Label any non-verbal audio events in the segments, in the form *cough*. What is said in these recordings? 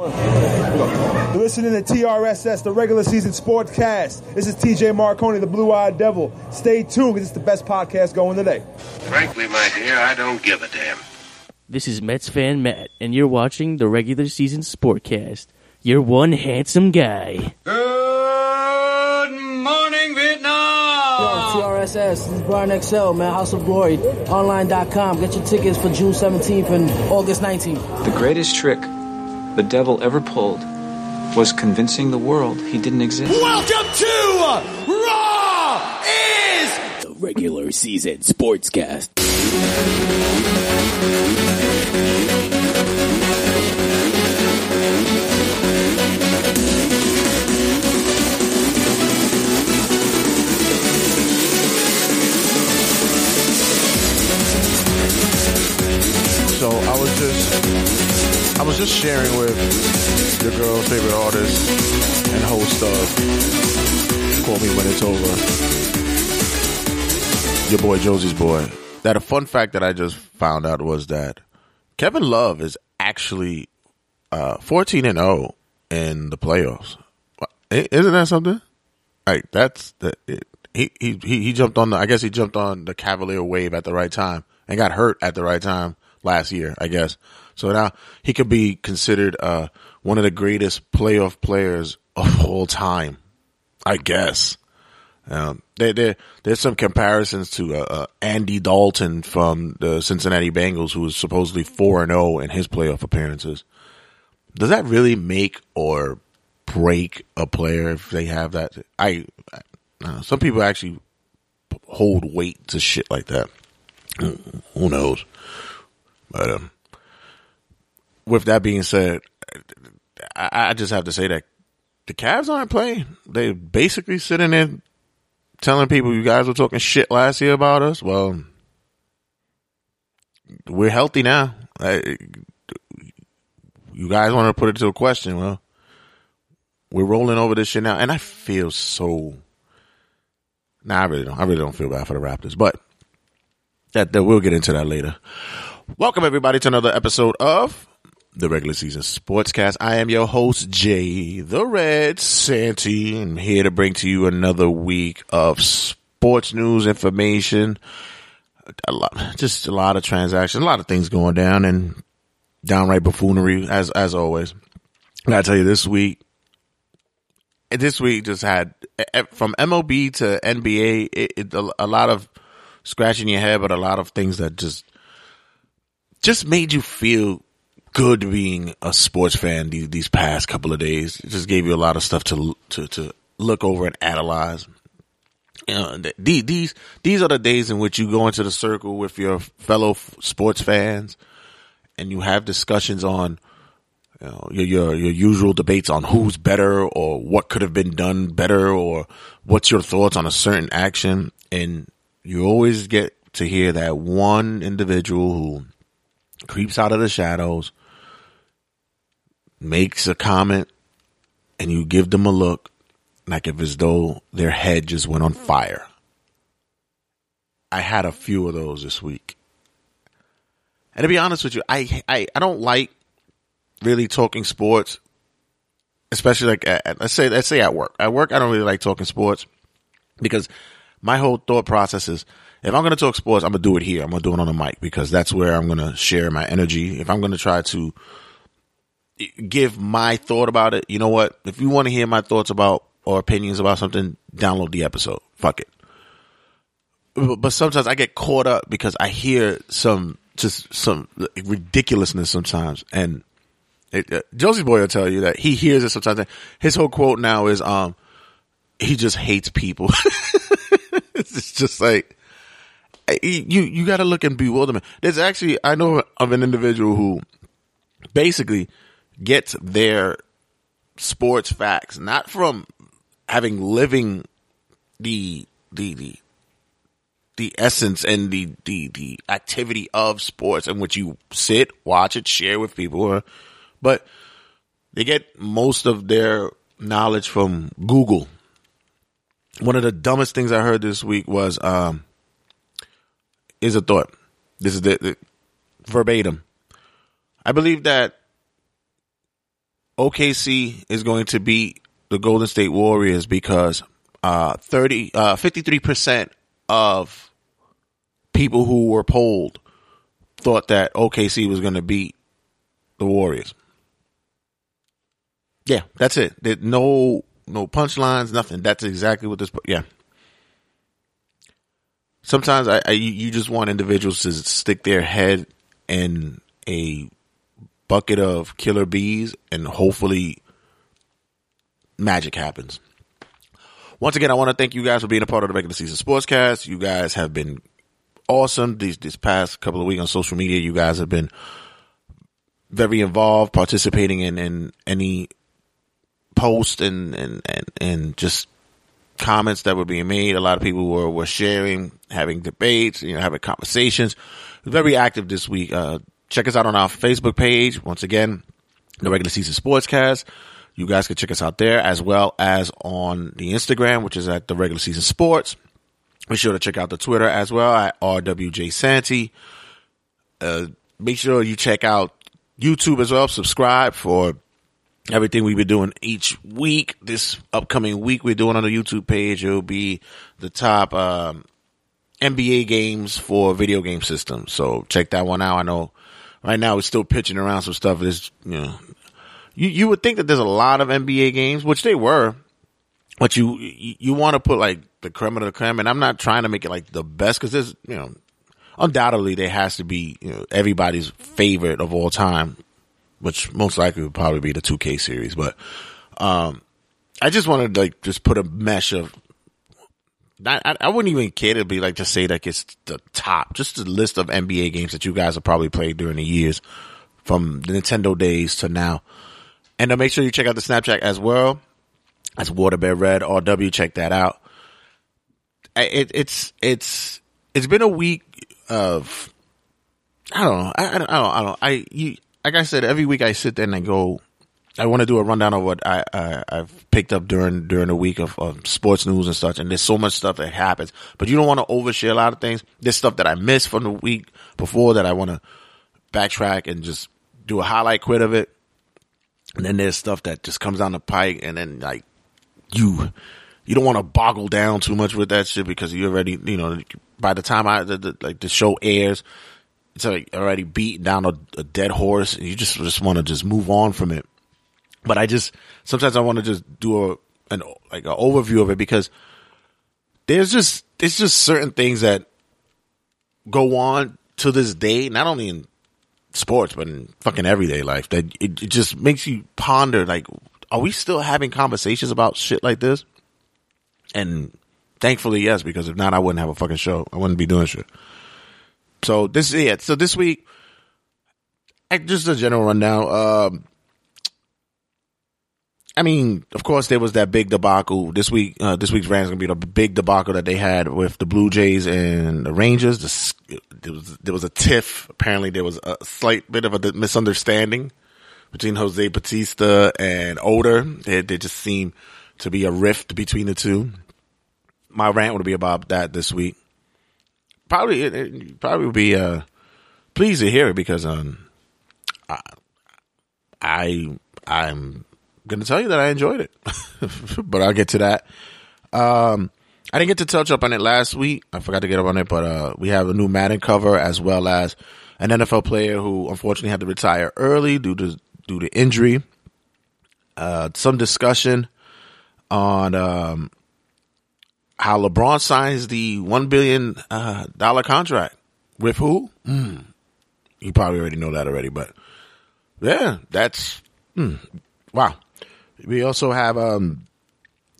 You're listening to TRSS, the regular season sportscast. This is TJ Marconi, the Blue Eyed Devil. Stay tuned because it's the best podcast going today. Frankly, my dear, I don't give a damn. This is Mets fan Matt, and you're watching the regular season sportcast. You're one handsome guy. Good morning, Vietnam! TRSS, this is Brian XL, man, House of Glory, online.com. Get your tickets for June 17th and August 19th. The greatest trick the devil ever pulled was convincing the world he didn't exist. Welcome to Raw is The regular season sportscast. So I was just I was just sharing with your girl's favorite artist and host of Call Me When It's Over. Your boy Josie's boy. That a fun fact that I just found out was that Kevin Love is actually uh, 14 and 0 in the playoffs. Isn't that something? Like that's the it, he he he he jumped on the I guess he jumped on the Cavalier wave at the right time and got hurt at the right time last year, I guess. So now he could be considered uh one of the greatest playoff players of all time, I guess. Um, there, there, there's some comparisons to uh, uh, Andy Dalton from the Cincinnati Bengals, who was supposedly four and zero in his playoff appearances. Does that really make or break a player if they have that? I, I some people actually hold weight to shit like that. Who knows? But um, with that being said, I, I just have to say that the Cavs aren't playing. They basically sitting there telling people you guys were talking shit last year about us. Well, we're healthy now. You guys want to put it to a question? Well, we're rolling over this shit now, and I feel so. Nah, I really don't. I really don't feel bad for the Raptors, but that, that we'll get into that later. Welcome everybody to another episode of the regular season sportscast. I am your host Jay the Red Santy, and here to bring to you another week of sports news information. A lot, just a lot of transactions, a lot of things going down, and downright buffoonery as as always. And I tell you, this week, this week just had from MLB to NBA, it, it, a, a lot of scratching your head, but a lot of things that just just made you feel good being a sports fan these, these past couple of days. It just gave you a lot of stuff to to to look over and analyze. You these these are the days in which you go into the circle with your fellow f- sports fans, and you have discussions on you know, your, your your usual debates on who's better or what could have been done better or what's your thoughts on a certain action, and you always get to hear that one individual who creeps out of the shadows, makes a comment, and you give them a look like if as though their head just went on fire. I had a few of those this week. And to be honest with you, I I, I don't like really talking sports, especially like at, let's say let's say at work. At work, I don't really like talking sports because my whole thought process is if I'm going to talk sports, I'm going to do it here. I'm going to do it on the mic because that's where I'm going to share my energy. If I'm going to try to give my thought about it, you know what? If you want to hear my thoughts about or opinions about something, download the episode. Fuck it. But, sometimes I get caught up because I hear some just some ridiculousness sometimes, and it, uh, Josie Boy will tell you that he hears it sometimes. His whole quote now is, um, he just hates people. *laughs* it's just like you you got to look in bewilderment. There's actually I know of an individual who basically gets their sports facts not from having living the the the the essence and the the the activity of sports in which you sit, watch it, share with people, but they get most of their knowledge from Google. One of the dumbest things I heard this week was um is a thought. This is the, the verbatim. I believe that OKC is going to beat the Golden State Warriors because uh, 30, uh, 53% of people who were polled thought that OKC was going to beat the Warriors. Yeah, that's it. There, no, no punchlines, nothing. That's exactly what this. Yeah. Sometimes I, I you just want individuals to stick their head in a bucket of killer bees and hopefully magic happens. Once again, I want to thank you guys for being a part of the regular season sportscast. You guys have been awesome these this past couple of weeks on social media. You guys have been very involved, participating in, in any post and, and, and, and just comments that were being made. A lot of people were, were sharing, having debates, you know, having conversations. Very active this week. Uh, check us out on our Facebook page. Once again, the regular season sportscast. You guys can check us out there as well as on the Instagram, which is at the regular season sports. Be sure to check out the Twitter as well at RWJ Santy. Uh, make sure you check out YouTube as well. Subscribe for everything we've been doing each week. This upcoming week we're doing on the YouTube page. It'll be the top um, NBA games for video game systems. So check that one out. I know right now we're still pitching around some stuff. There's you know you you would think that there's a lot of NBA games, which they were, but you you, you want to put like the creme of the creme. And I'm not trying to make it like the best because there's you know undoubtedly there has to be you know everybody's favorite of all time, which most likely would probably be the 2K series. But um, I just wanted to like just put a mesh of. I, I wouldn't even care to be like to say like it's the top, just a list of NBA games that you guys have probably played during the years from the Nintendo days to now. And to make sure you check out the Snapchat as well. That's Waterbed Red RW. Check that out. It, it's it's it's been a week of I don't know. I. I don't. I don't. I you, like I said every week I sit there and I go. I want to do a rundown of what I, I I've picked up during during the week of, of sports news and such. And there's so much stuff that happens, but you don't want to overshare a lot of things. There's stuff that I missed from the week before that I want to backtrack and just do a highlight quit of it. And then there's stuff that just comes down the pike, and then like you you don't want to boggle down too much with that shit because you already you know by the time I the, the, like the show airs, it's like already beating down a, a dead horse, and you just just want to just move on from it. But I just sometimes I want to just do a an like an overview of it because there's just there's just certain things that go on to this day, not only in sports but in fucking everyday life, that it, it just makes you ponder like, are we still having conversations about shit like this? And thankfully, yes, because if not, I wouldn't have a fucking show. I wouldn't be doing shit. So this is it. So this week, just a general rundown. Um, I mean, of course, there was that big debacle this week. Uh, this week's rant is gonna be the big debacle that they had with the Blue Jays and the Rangers. The, there was there was a tiff. Apparently, there was a slight bit of a misunderstanding between Jose Bautista and Odor. There, there just seemed to be a rift between the two. My rant would be about that this week. Probably, it, it probably would be uh, pleased to hear it because um, I, I I'm going to tell you that I enjoyed it, *laughs* but I'll get to that. Um, I didn't get to touch up on it last week. I forgot to get up on it, but uh, we have a new Madden cover as well as an NFL player who unfortunately had to retire early due to due to injury. Uh, some discussion on um, how LeBron signs the one billion uh, contract with who? Mm. You probably already know that already, but yeah, that's mm, wow. We also have um,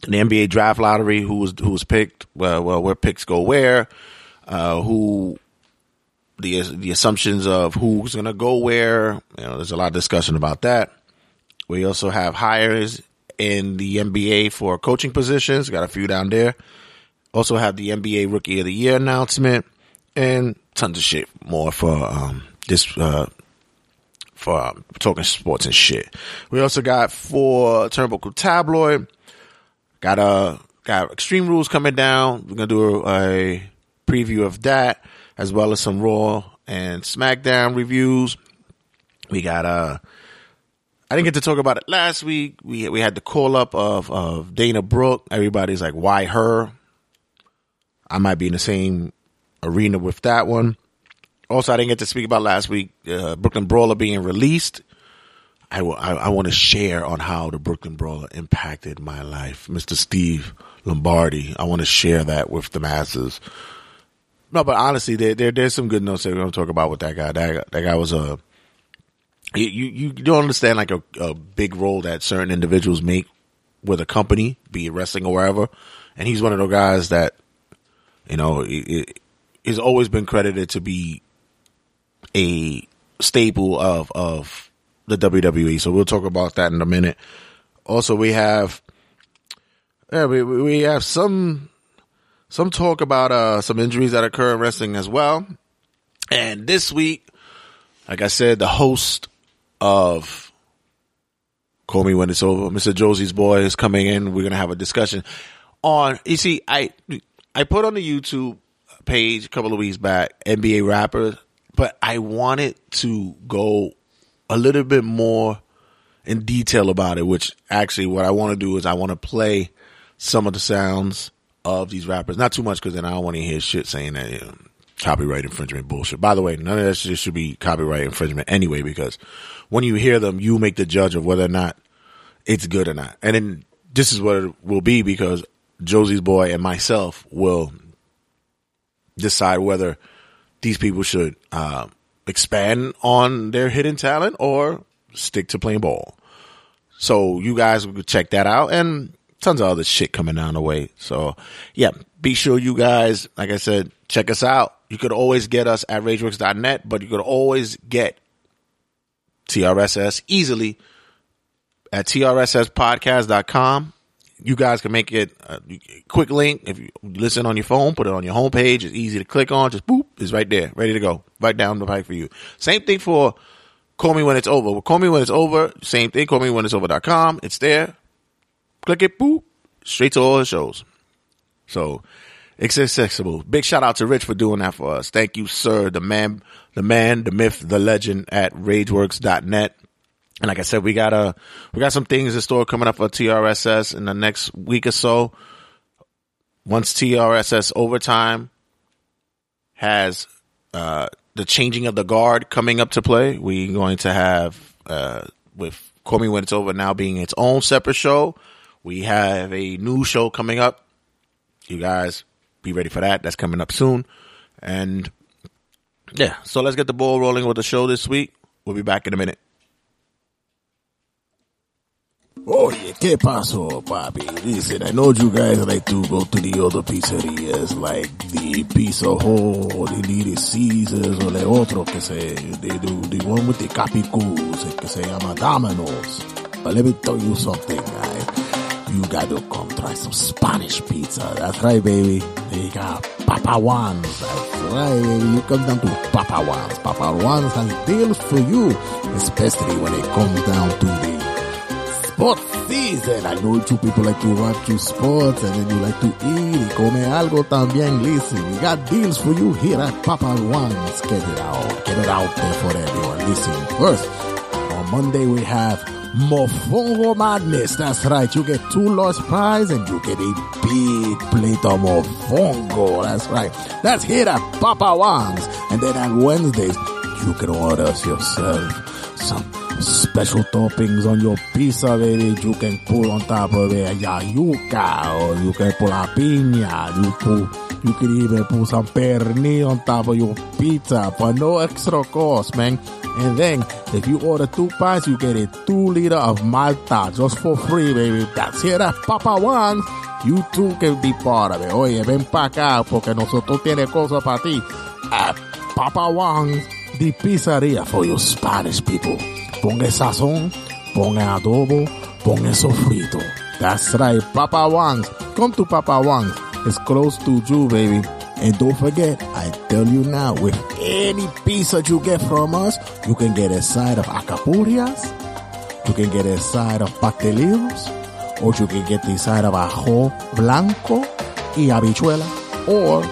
the NBA draft lottery. Who was who was picked? Well, well, where picks go where? Uh, who the the assumptions of who's going to go where? You know, there's a lot of discussion about that. We also have hires in the NBA for coaching positions. Got a few down there. Also have the NBA Rookie of the Year announcement and tons of shit more for um, this uh, for um, talking sports and shit. We also got for Turnbuckle Tabloid. Got a got Extreme Rules coming down. We're gonna do a, a preview of that as well as some Raw and SmackDown reviews. We got uh I didn't get to talk about it last week. We we had the call up of of Dana Brooke. Everybody's like, why her? I might be in the same arena with that one. Also, I didn't get to speak about last week. Uh, Brooklyn Brawler being released. I, I, I want to share on how the Brooklyn Brawler impacted my life. Mr. Steve Lombardi. I want to share that with the masses. No, but honestly, there, there there's some good notes that we're going to talk about with that guy. That, that guy was a you you, you don't understand like a, a big role that certain individuals make with a company, be it wrestling or wherever. And he's one of those guys that you know it, it, he's always been credited to be a staple of of the WWE. So we'll talk about that in a minute. Also, we have yeah, we we have some some talk about uh some injuries that occur in wrestling as well. And this week, like I said, the host of Call Me When It's Over, Mr. Josie's boy is coming in. We're gonna have a discussion on. You see, I I put on the YouTube page a couple of weeks back NBA rappers, but I wanted to go a little bit more in detail about it. Which actually, what I want to do is I want to play some of the sounds of these rappers. Not too much because then I don't want to hear shit saying that. You know, copyright infringement bullshit. By the way, none of that shit should be copyright infringement anyway, because when you hear them, you make the judge of whether or not it's good or not. And then this is what it will be because Josie's boy and myself will decide whether these people should uh, expand on their hidden talent or stick to playing ball. So you guys could check that out and tons of other shit coming down the way. So yeah, be sure you guys, like I said, check us out. You could always get us at rageworks.net, but you could always get TRSS easily at TRSSpodcast.com. You guys can make it a quick link. If you listen on your phone, put it on your homepage. It's easy to click on. Just boop, it's right there, ready to go. Right down the pipe for you. Same thing for Call Me When It's Over. Well, Call Me When It's Over. Same thing. Call Me When It's Over.com. It's there. Click it, boop, straight to all the shows. So it's accessible. Big shout out to Rich for doing that for us. Thank you, sir. The man, the man, the myth, the legend at rageworks.net. And like I said, we got a, we got some things in store coming up for TRSS in the next week or so. Once TRSS overtime has, uh, the changing of the guard coming up to play, we're going to have, uh, with Call Me When It's Over now being its own separate show. We have a new show coming up. You guys be ready for that. That's coming up soon. And yeah, so let's get the ball rolling with the show this week. We'll be back in a minute. Oye, ¿qué pasó, papi? Listen, I know you guys like to go to the other pizzerias like the Pizza Hut or the Little Caesars or the otro que se, they do, the one with the capicus, que se llama Domino's. But let me tell you something, guys. You gotta come try some Spanish pizza. That's right, baby. They got Papa Juan's. That's right, baby. You come down to Papa Juan's. Papa Juan's has deals for you, especially when it comes down to the sports season. I know two people like to watch you sports and then you like to eat come algo también. Listen, we got deals for you here at Papa Juan's. Get it out. Get it out there for everyone. Listen, first, on Monday we have Mofongo Madness. That's right. You get two large fries and you get a big plate of Mofongo. That's right. That's here at Papa Juan's. And then on Wednesdays, you can order yourself some special toppings on your pizza, baby. You can put on top of it yuca, or you can put a piña. You put, you can even put some pernil on top of your pizza for no extra cost, man. And then, if you order two pies, you get a two liter of Malta just for free, baby. That's here at Papa Juan. You too can be part of it. Oye, ven pa' acá porque nosotros tiene cosas para ti. At Papa Juan, the pizzeria for you Spanish people. Ponga sazón, ponga adobo, ponga sofrito. That's right, Papa Juan's. Come to Papa Juan's. It's close to you, baby. And don't forget, I tell you now, with any pizza you get from us, you can get a side of acapullas, you can get a side of pastelillos, or you can get the side of ajo blanco y habichuela, or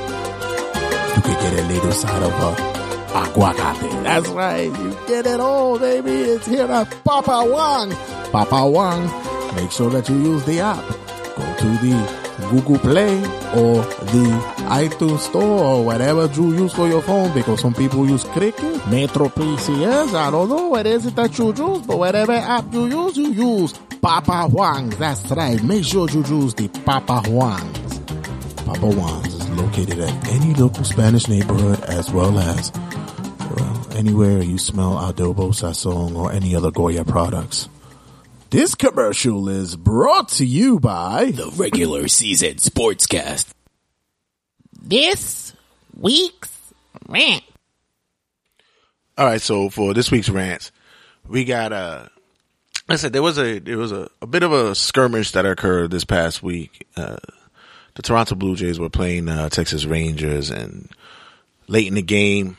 you can get a little side of uh, aguacate. That's right. You get it all, baby. It's here at Papa Wang. Papa Wang. Make sure that you use the app. Go to the Google Play or the iTunes Store or whatever you use for your phone because some people use Cricket, Metro PCS. I don't know what is it that you use, but whatever app you use, you use Papa Wang. That's right. Make sure you use the Papa Wangs. Papa Wangs is located at any local Spanish neighborhood as well as well, anywhere you smell adobo, sazon, or any other Goya products. This commercial is brought to you by the regular season sportscast. This week's rant. All right, so for this week's rants, we got uh I said there was a there was a, a bit of a skirmish that occurred this past week. Uh, the Toronto Blue Jays were playing uh, Texas Rangers, and late in the game,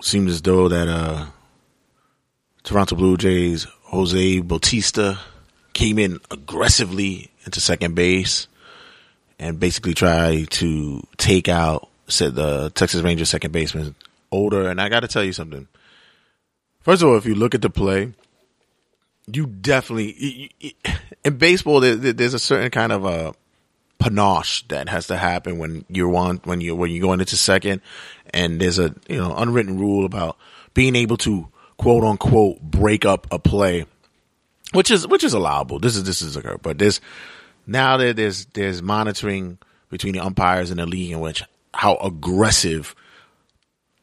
seemed as though that uh, Toronto Blue Jays Jose Bautista came in aggressively into second base and basically tried to take out said the Texas Rangers second baseman Odor. And I got to tell you something. First of all, if you look at the play, you definitely in baseball there's a certain kind of a panache that has to happen when you're one when you when you're going into second, and there's a you know unwritten rule about being able to quote unquote break up a play, which is which is allowable. This is this is a but there's now that there's there's monitoring between the umpires and the league in which how aggressive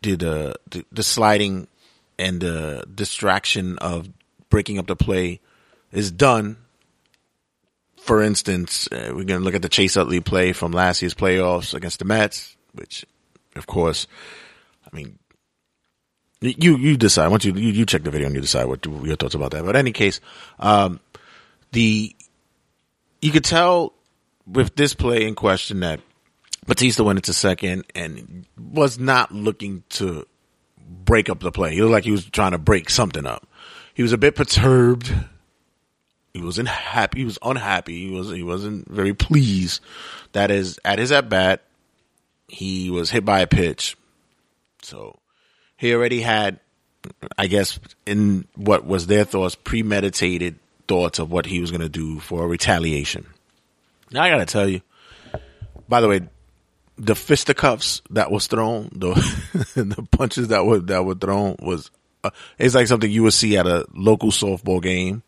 did the the sliding and the distraction of breaking up the play is done for instance, uh, we're going to look at the Chase Utley play from last year's playoffs against the Mets, which, of course, I mean, you you decide. Once you you, you check the video and you decide what your thoughts about that. But in any case, um, the you could tell with this play in question that Bautista went into second and was not looking to break up the play. He looked like he was trying to break something up. He was a bit perturbed he wasn't happy. He was unhappy. He was he wasn't very pleased. That is at his at bat, he was hit by a pitch. So he already had, I guess, in what was their thoughts, premeditated thoughts of what he was going to do for retaliation. Now I got to tell you. By the way, the fisticuffs that was thrown, the *laughs* the punches that were that were thrown was uh, it's like something you would see at a local softball game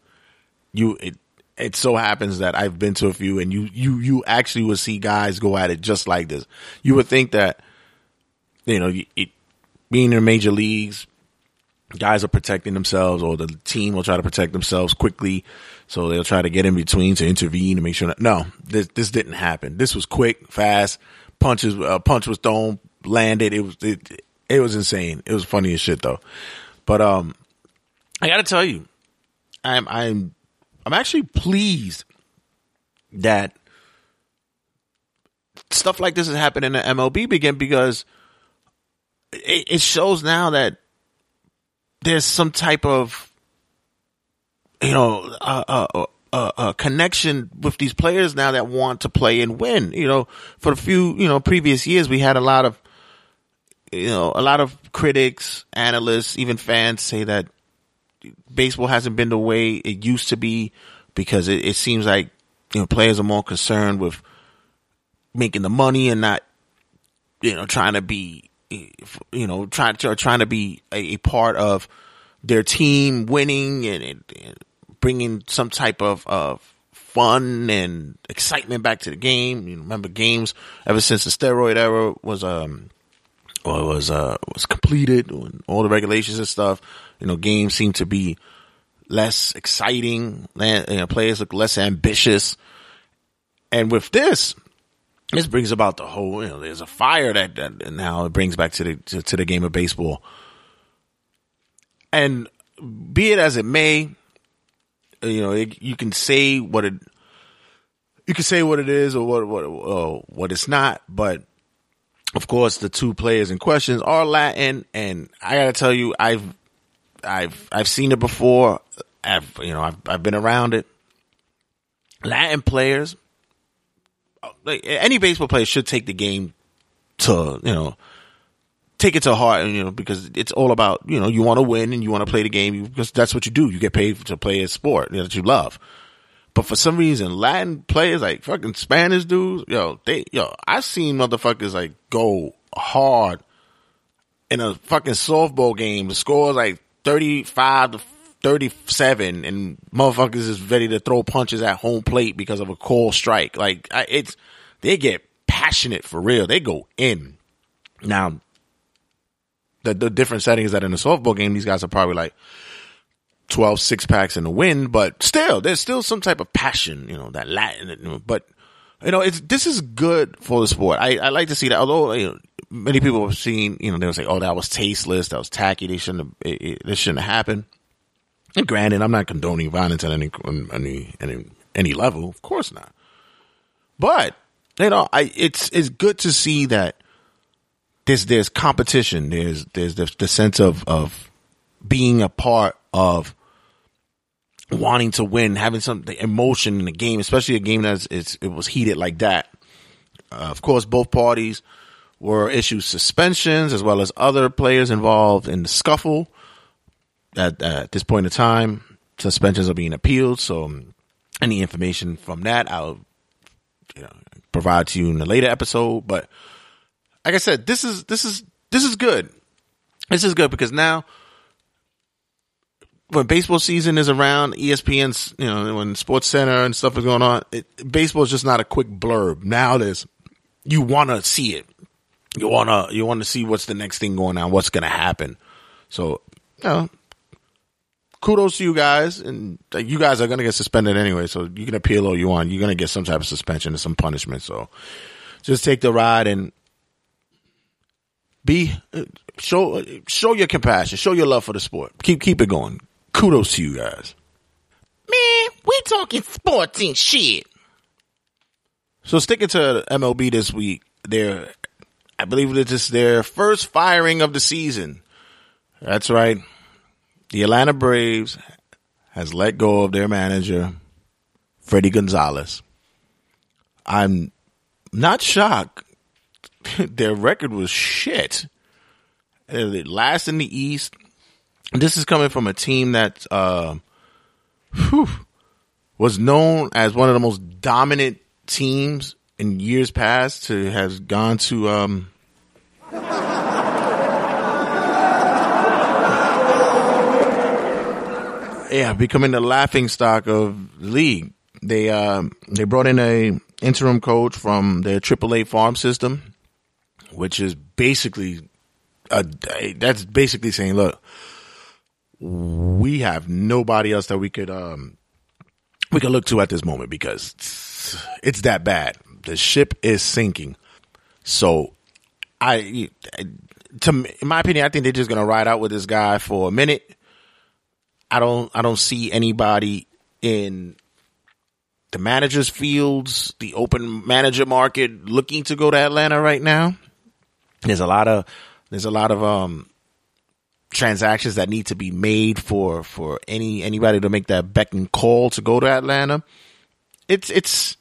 you it it so happens that I've been to a few and you you you actually would see guys go at it just like this. You would think that you know it, being in major leagues, guys are protecting themselves or the team will try to protect themselves quickly. So they'll try to get in between to intervene and make sure that no, this, this didn't happen. This was quick, fast punches, uh, punch was thrown, landed. It was, it, it was insane. It was funny as shit though. But, um, I gotta tell you, I'm, I'm I'm actually pleased that stuff like this has happened in the MLB begin because it, it shows now that there's some type of you know a, a, a, a, connection with these players now that want to play and win. You know, for a few you know previous years we had a lot of you know a lot of critics, analysts, even fans say that baseball hasn't been the way it used to be because it, it seems like you know players are more concerned with making the money and not you know trying to be you know trying to trying to be a, a part of their team winning and, and, bringing some type of of fun and excitement back to the game. You remember games ever since the steroid era was um was uh was completed all the regulations and stuff. You know, games seem to be less exciting. You know, players look less ambitious. And with this, this brings about the whole. You know, there's a fire that, that now it brings back to the to, to the game of baseball. And be it as it may, you know, it, you can say what it, you can say what it is or what what uh, what it's not, but of course, the two players in questions are Latin, and I gotta tell you, I've I've I've seen it before. I've you know I've I've been around it. Latin players, uh, like any baseball player, should take the game to you know take it to heart, and you know, because it's all about, you know, you want to win and you want to play the game because that's what you do. You get paid to play a sport that you love. But for some reason, Latin players like fucking Spanish dudes, yo, they, yo, I've seen motherfuckers like go hard in a fucking softball game. The score is like 35 to 37 and motherfuckers is ready to throw punches at home plate because of a call strike. Like I, it's, they get passionate for real. They go in. Now, the, the different setting is that in a softball game, these guys are probably like 12 six packs in the wind, but still, there's still some type of passion, you know, that Latin, but, you know, it's, this is good for the sport. I, I like to see that, although, you know, many people have seen, you know, they will say, oh, that was tasteless, that was tacky, they shouldn't have, it, it, this shouldn't have happened. And granted, I'm not condoning violence at any, any, any, any level. Of course not. But, you know, I, it's, it's good to see that there's, there's competition. There's, there's the, the sense of, of being a part of wanting to win, having some emotion in the game, especially a game that's it was heated like that. Uh, of course, both parties were issued suspensions as well as other players involved in the scuffle. At, at this point in time, suspensions are being appealed. So, um, any information from that, I'll you know, provide to you in a later episode. But like I said, this is this is this is good. This is good because now when baseball season is around, ESPN's, you know, when Sports Center and stuff is going on, it, baseball is just not a quick blurb. Now there's, you want to see it. You want to, you want to see what's the next thing going on, what's going to happen. So, you know, kudos to you guys. And you guys are going to get suspended anyway. So you can appeal all you want. You're going to get some type of suspension and some punishment. So just take the ride and be, uh, show, show your compassion, show your love for the sport. Keep, keep it going kudos to you guys. Man, we talking sports and shit. So sticking to MLB this week, their I believe this is their first firing of the season. That's right. The Atlanta Braves has let go of their manager, Fredi Gonzalez. I'm not shocked. *laughs* their record was shit. Uh, last in the East, this is coming from a team that uh, whew, was known as one of the most dominant teams in years past to has gone to um, yeah, becoming the laughing stock of the league. They um, they brought in a interim coach from their AAA farm system, which is basically a, that's basically saying, look, we have nobody else that we could um we could look to at this moment because it's that bad. The ship is sinking. So I to in my opinion, I think they're just to ride out with this guy for a minute. I don't I don't see anybody in the managers fields, the open manager market looking to go to Atlanta right now. There's a lot of there's a lot of um transactions that need to be made for for any anybody to make that beck and call to go to Atlanta. It's it's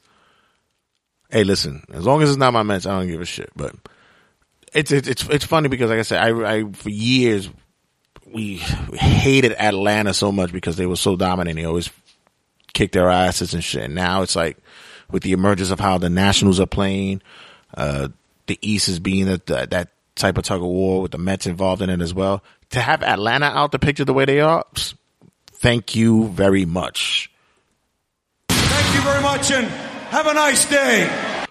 hey, listen, as long as it's not my Mets, I don't give a shit. But it's it's it's, it's funny because like I said, I, I for years we hated Atlanta so much because they were so dominant. They always kicked their asses and shit. And now it's like with the emergence of how the Nationals are playing, uh, the East is being that that type of tug of war with the Mets involved in it as well to have Atlanta out the picture the way they are, thank you very much. Thank you very much and have a nice day.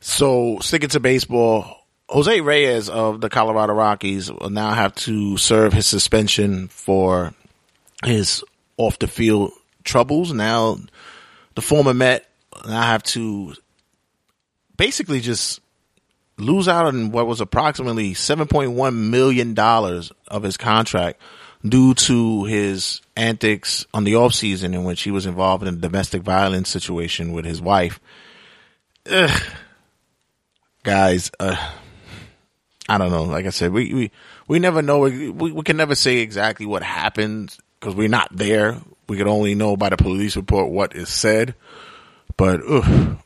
So, sticking to baseball, Jose Reyes of the Colorado Rockies will now have to serve his suspension for his off the field troubles. Now, the former Met now have to basically just lose out on what was approximately $7.1 million of his contract due to his antics on the off season in which he was involved in a domestic violence situation with his wife. Ugh. Guys, uh, I don't know. Like I said, we, we, we never know. We, we can never say exactly what happened because we're not there. We could only know by the police report what is said. But, ugh,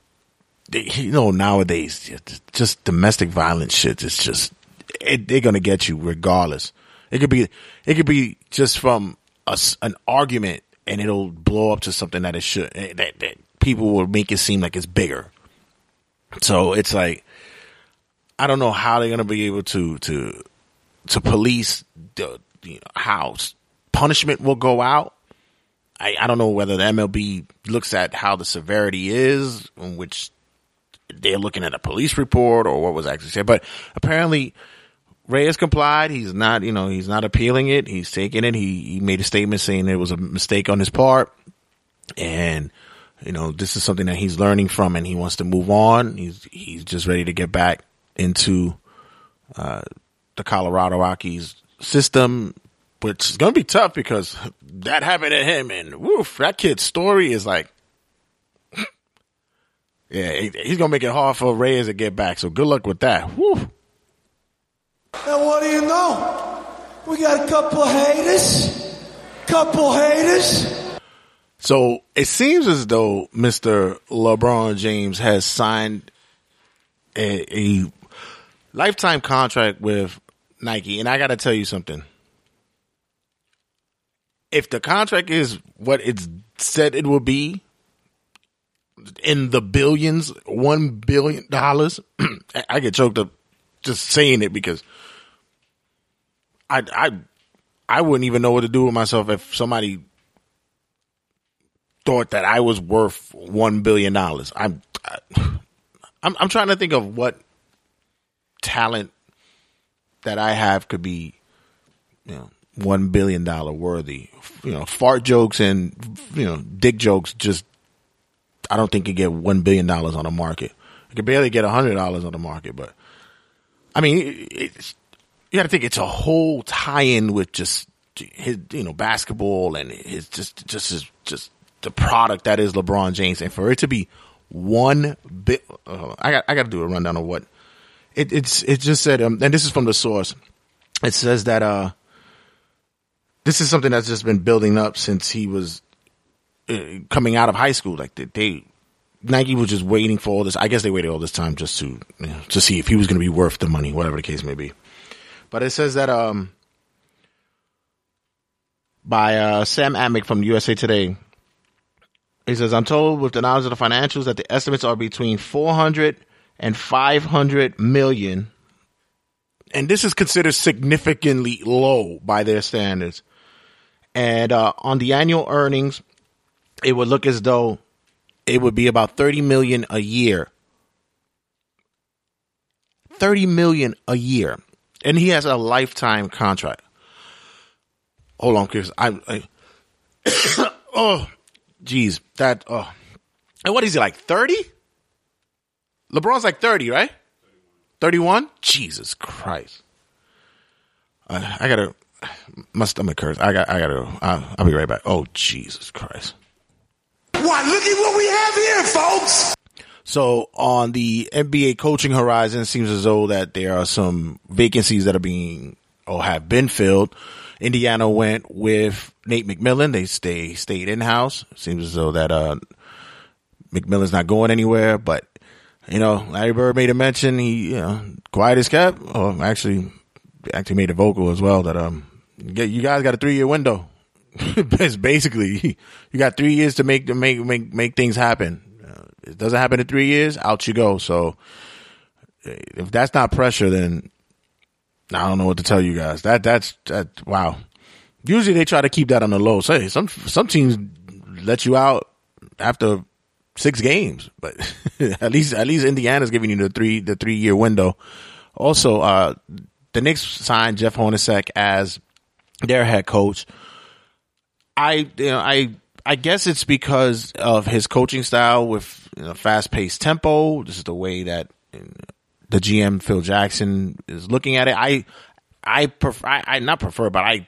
you know, nowadays, just domestic violence shit is just, it, they're gonna get you regardless. It could be it could be just from a an argument, and it'll blow up to something that it should eh, that, that people will make it seem like it's bigger. So it's like I don't know how they're gonna be able to to to police the you know, how punishment will go out. I, I don't know whether the MLB looks at how the severity is, which they're looking at a police report or what was actually said. But apparently, Reyes complied. He's not, you know, he's not appealing it. He's taking it. He, he made a statement saying it was a mistake on his part, and you know, this is something that he's learning from, and he wants to move on. He's he's just ready to get back into uh, the Colorado Rockies system, which is going to be tough because *laughs* that happened to him, and woof, that kid's story is like. Yeah, he- he's gonna make it hard for Reyes to get back. So good luck with that. Woo. And what do you know? We got a couple of haters. Couple haters. So it seems as though Mr. LeBron James has signed a, a lifetime contract with Nike, and I got to tell you something. If the contract is what it's said it will be, in the billions, one billion dollars, *clears throat* I- get choked up just saying it because I I I wouldn't even know what to do with myself if somebody thought that I was worth one billion dollars. I'm, I, I'm, I'm trying to think of what talent that I have could be, you know, one billion dollar worthy. You know, fart jokes and you know, dick jokes. Just, I don't think you get one billion dollars on the market. You could barely get a hundred dollars on the market, but I mean, you got to think it's a whole tie-in with just his, you know, basketball and his just, just his, just the product that is LeBron James, and for it to be one bit, uh, I got, I got to do a rundown of what it, it's. It just said, um, and this is from the source. It says that uh, this is something that's just been building up since he was coming out of high school. Like they, they Nike was just waiting for all this. I guess they waited all this time just to you know, to see if he was going to be worth the money, whatever the case may be. But it says that um by uh, Sam Amick from USA Today. He says, I'm told with the knowledge of the financials that the estimates are between 400 and 500 million. And this is considered significantly low by their standards. And uh, on the annual earnings, it would look as though it would be about 30 million a year. 30 million a year. And he has a lifetime contract. Hold on, Chris. I, I *coughs* oh, geez, that oh, and what is he like? Thirty? LeBron's like thirty, right? Thirty-one. Jesus Christ! I, I gotta. My stomach hurts. I got. I gotta. I'll be right back. Oh Jesus Christ! Why, look at what we have here, folks. So on the NBA coaching horizon, it seems as though that there are some vacancies that are being or have been filled. Indiana went with Nate McMillan. They stay stayed in house. Seems as though that uh, McMillan's not going anywhere. But you know, Larry Bird made a mention. He you know quiet as kept. Oh, actually, actually made a vocal as well that um, you guys got a three year window. *laughs* it's basically you got three years to make to make make make things happen. Uh, it doesn't happen in three years, out you go. So if that's not pressure, then I don't know what to tell you guys. That that's that. Wow. Usually they try to keep that on the low. Say some some teams let you out after six games, but *laughs* at least at least Indiana's giving you the three the three year window. Also, uh, the Knicks signed Jeff Hornacek as their head coach. I you know I I guess it's because of his coaching style with you know, fast paced tempo. This is the way that the GM Phil Jackson is looking at it. I I prefer I, I not prefer, but I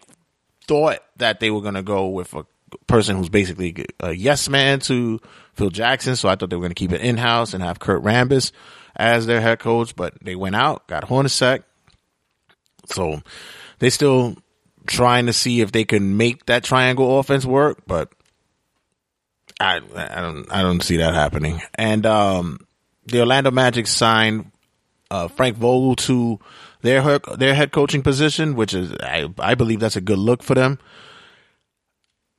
thought that they were going to go with a person who's basically a yes man to Phil Jackson. So I thought they were going to keep it in house and have Kurt Rambis as their head coach, but they went out, got Hornacek. So they still trying to see if they can make that triangle offense work, but I I don't I don't see that happening. And um, the Orlando Magic signed uh, Frank Vogel to their their head coaching position, which is I I believe that's a good look for them.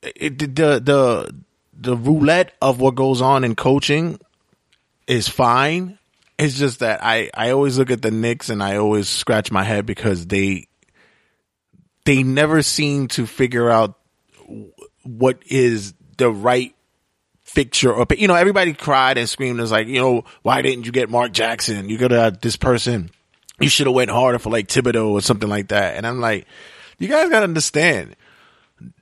It, the the the roulette of what goes on in coaching is fine. It's just that I I always look at the Knicks and I always scratch my head because they they never seem to figure out what is the right fixture or you know everybody cried and screamed. It's like you know why didn't you get Mark Jackson? You have this person. You should have went harder for like Thibodeau or something like that. And I'm like you guys got to understand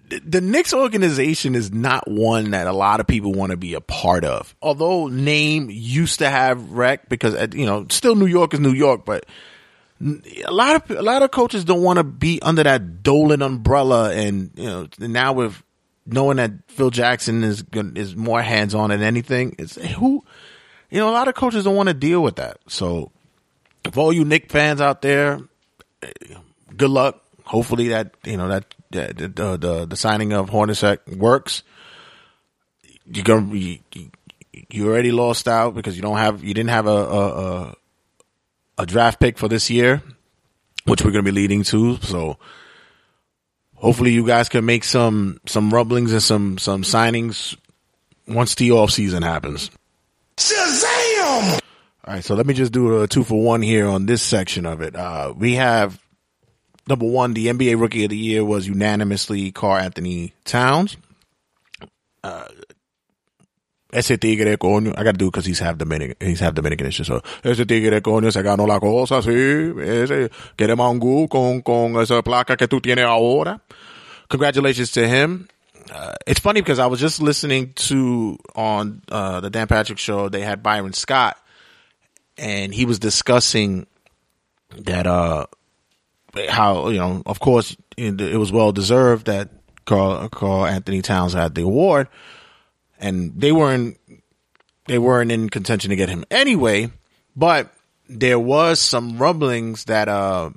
the, the Knicks organization is not one that a lot of people want to be a part of. Although name used to have rec because uh, you know still New York is New York but a lot of a lot of coaches don't want to be under that Dolan umbrella, and you know now with knowing that Phil Jackson is is more hands on than anything, it's who you know a lot of coaches don't want to deal with that. So, if all you Knick fans out there, eh, good luck. Hopefully that you know that, that the, the the signing of Hornacek works. You're gonna you, you already lost out because you don't have you didn't have a, a, a a draft pick for this year, which we're going to be leading to. So hopefully you guys can make some, some rumblings and some, some signings once the off season happens. Shazam! All right. So let me just do a two for one here on this section of it. Uh, we have number one, the NBA rookie of the year was unanimously Karl Anthony Towns. Uh, ese tigre coño, I gotta do because he's half Dominican, he's half Dominican, so, ese tigre coño se ganó la cosa, sí, ese, quiere mangú con, con esa placa que tú tienes ahora. Congratulations to him. Uh, it's funny because I was just listening to, on, uh, the Dan Patrick show, they had Byron Scott, and he was discussing that, uh, how, you know, of course, it was well deserved that Karl, Karl Anthony Towns had the award, and they weren't they weren't in contention to get him anyway. But there was some rumblings that uh,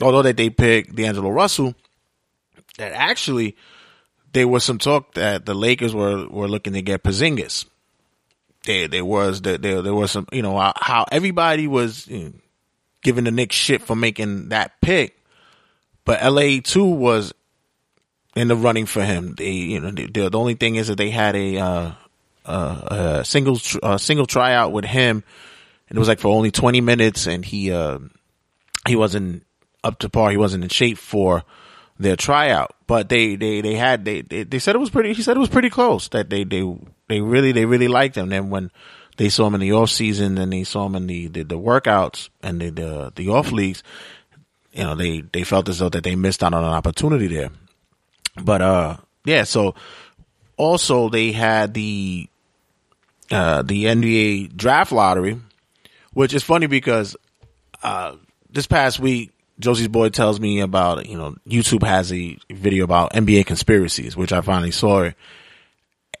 although that they picked D'Angelo Russell, that actually there was some talk that the Lakers were were looking to get Porzingis. There there was there there, there was some you know how everybody was you know, giving the Knicks shit for making that pick, but LA too was in the running for him. They, you know, the, the only thing is that they had a, uh, uh, a single, single tryout with him and it was like for only 20 minutes and he, uh, he wasn't up to par. He wasn't in shape for their tryout, but they, they, they had, they, they, they said it was pretty, he said it was pretty close that they, they, they really, they really liked him. Then when they saw him in the off season and they saw him in the, the, the workouts and the, the, the off leagues, you know, they, they felt as though that they missed out on an opportunity there. But uh yeah, so also they had the uh the NBA draft lottery, which is funny because uh this past week Josie's boy tells me about, you know, YouTube has a video about NBA conspiracies, which I finally saw it.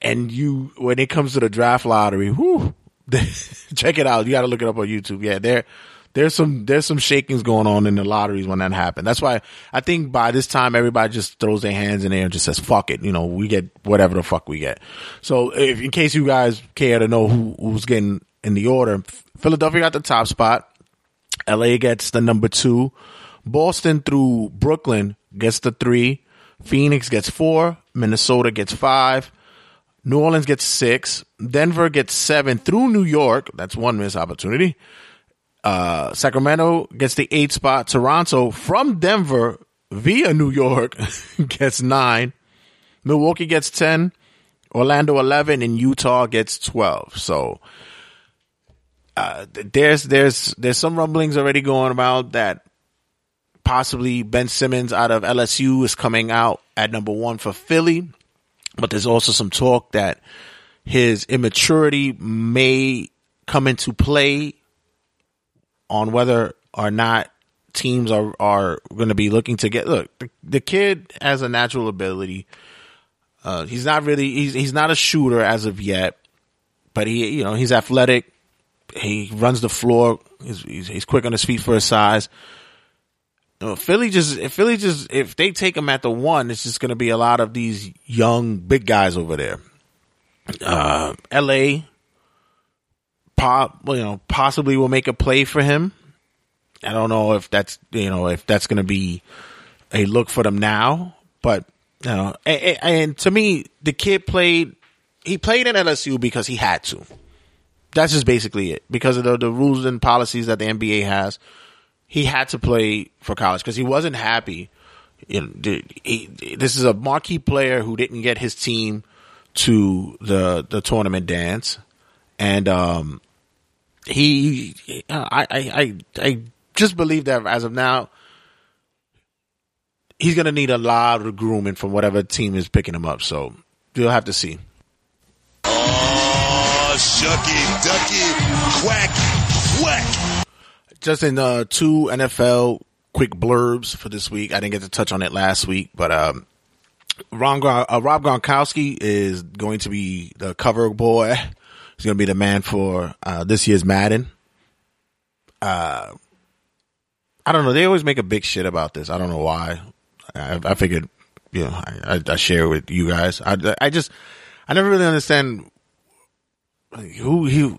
And you when it comes to the draft lottery, whoo, *laughs* check it out. You gotta look it up on YouTube. Yeah, there there's some there's some shakings going on in the lotteries when that happened. That's why I think by this time everybody just throws their hands in there and just says fuck it. You know, we get whatever the fuck we get. So if in case you guys care to know who who's getting in the order, Philadelphia got the top spot. LA gets the number two. Boston through Brooklyn gets the three. Phoenix gets four. Minnesota gets five. New Orleans gets six. Denver gets seven through New York. That's one missed opportunity. Uh, Sacramento gets the eight spot. Toronto from Denver via New York *laughs* gets nine. Milwaukee gets 10. Orlando 11 and Utah gets 12. So, uh, there's, there's, there's some rumblings already going about that possibly Ben Simmons out of LSU is coming out at number one for Philly. But there's also some talk that his immaturity may come into play on whether or not teams are are going to be looking to get. Look, the, the kid has a natural ability. Uh, he's not really he's he's not a shooter as of yet, but he you know he's athletic. He runs the floor. He's he's, he's quick on his feet for his size. You know, Philly just if Philly just if they take him at the one, it's just going to be a lot of these young big guys over there. Uh, L.A. Pop, you know, possibly will make a play for him. I don't know if that's you know if that's going to be a look for them now, but you know, and, and to me, the kid played. He played in LSU because he had to. That's just basically it. Because of the, the rules and policies that the NBA has, he had to play for college because he wasn't happy. You know, the- he, this is a marquee player who didn't get his team to the the tournament dance, and um, he, I, I, I, I just believe that as of now, he's gonna need a lot of grooming from whatever team is picking him up. So you'll have to see. Oh, shucky, ducky, quack, quack. Just in uh, two NFL quick blurbs for this week. I didn't get to touch on it last week, but um, Ron, uh, Rob Gronkowski is going to be the cover boy. He's going to be the man for uh, this year's Madden. Uh, I don't know. They always make a big shit about this. I don't know why. I, I figured, you know, I, I, share with you guys. I, I just, I never really understand who he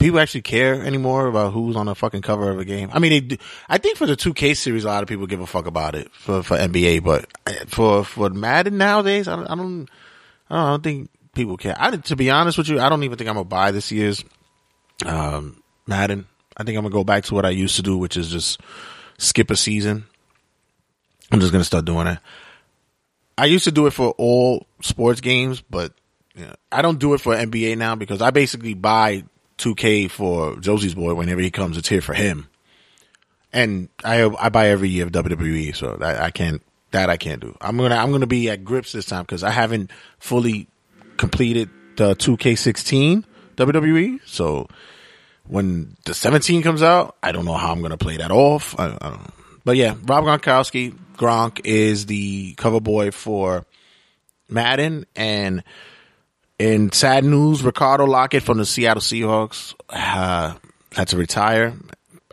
people actually care anymore about who's on the fucking cover of a game. I mean, they do, I think for the 2K series, a lot of people give a fuck about it for for NBA, but for for Madden nowadays, I don't, I don't, I don't think people care. I to be honest with you, I don't even think I'm gonna buy this year's um, Madden. I think I'm gonna go back to what I used to do, which is just skip a season. I'm just gonna start doing it. I used to do it for all sports games, but you know, I don't do it for NBA now because I basically buy 2K for Josie's boy whenever he comes. It's here for him, and I I buy every year of WWE, so that I can't that I can't do. I'm gonna I'm gonna be at grips this time because I haven't fully completed the 2K16 WWE. So when the 17 comes out, I don't know how I'm gonna play that off. I, I. But yeah, Rob Gronkowski, Gronk is the cover boy for Madden, and in sad news, Ricardo Lockett from the Seattle Seahawks uh, had to retire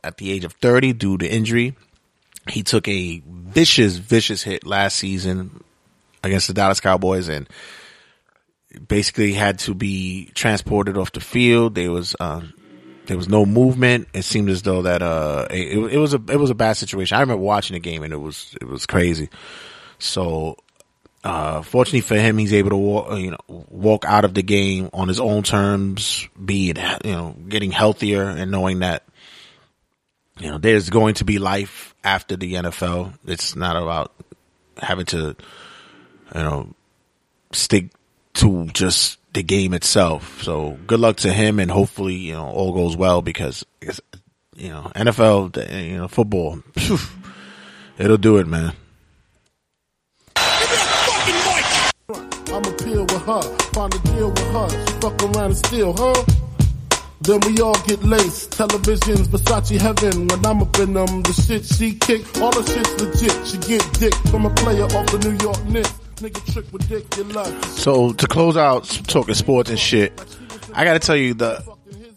at the age of 30 due to injury. He took a vicious, vicious hit last season against the Dallas Cowboys and basically had to be transported off the field. There was um, there was no movement. It seemed as though that uh, it, it was a it was a bad situation. I remember watching the game and it was it was crazy. So uh, fortunately for him, he's able to walk, you know, walk out of the game on his own terms, be it, you know, getting healthier and knowing that, you know, there's going to be life after the NFL. It's not about having to, you know, stick to just the game itself. So good luck to him and hopefully, you know, all goes well because, you know, NFL, you know, football, phew, it'll do it, man. I'ma peel with her, find a deal with her. She fuck around and steal, huh? Then we all get laced. Televisions, Versace heaven. When I'm up in them, the shit she kick, all the shit's legit. She get dick from a player off the New York Knicks. So to close out talking sports and shit, I got to tell you the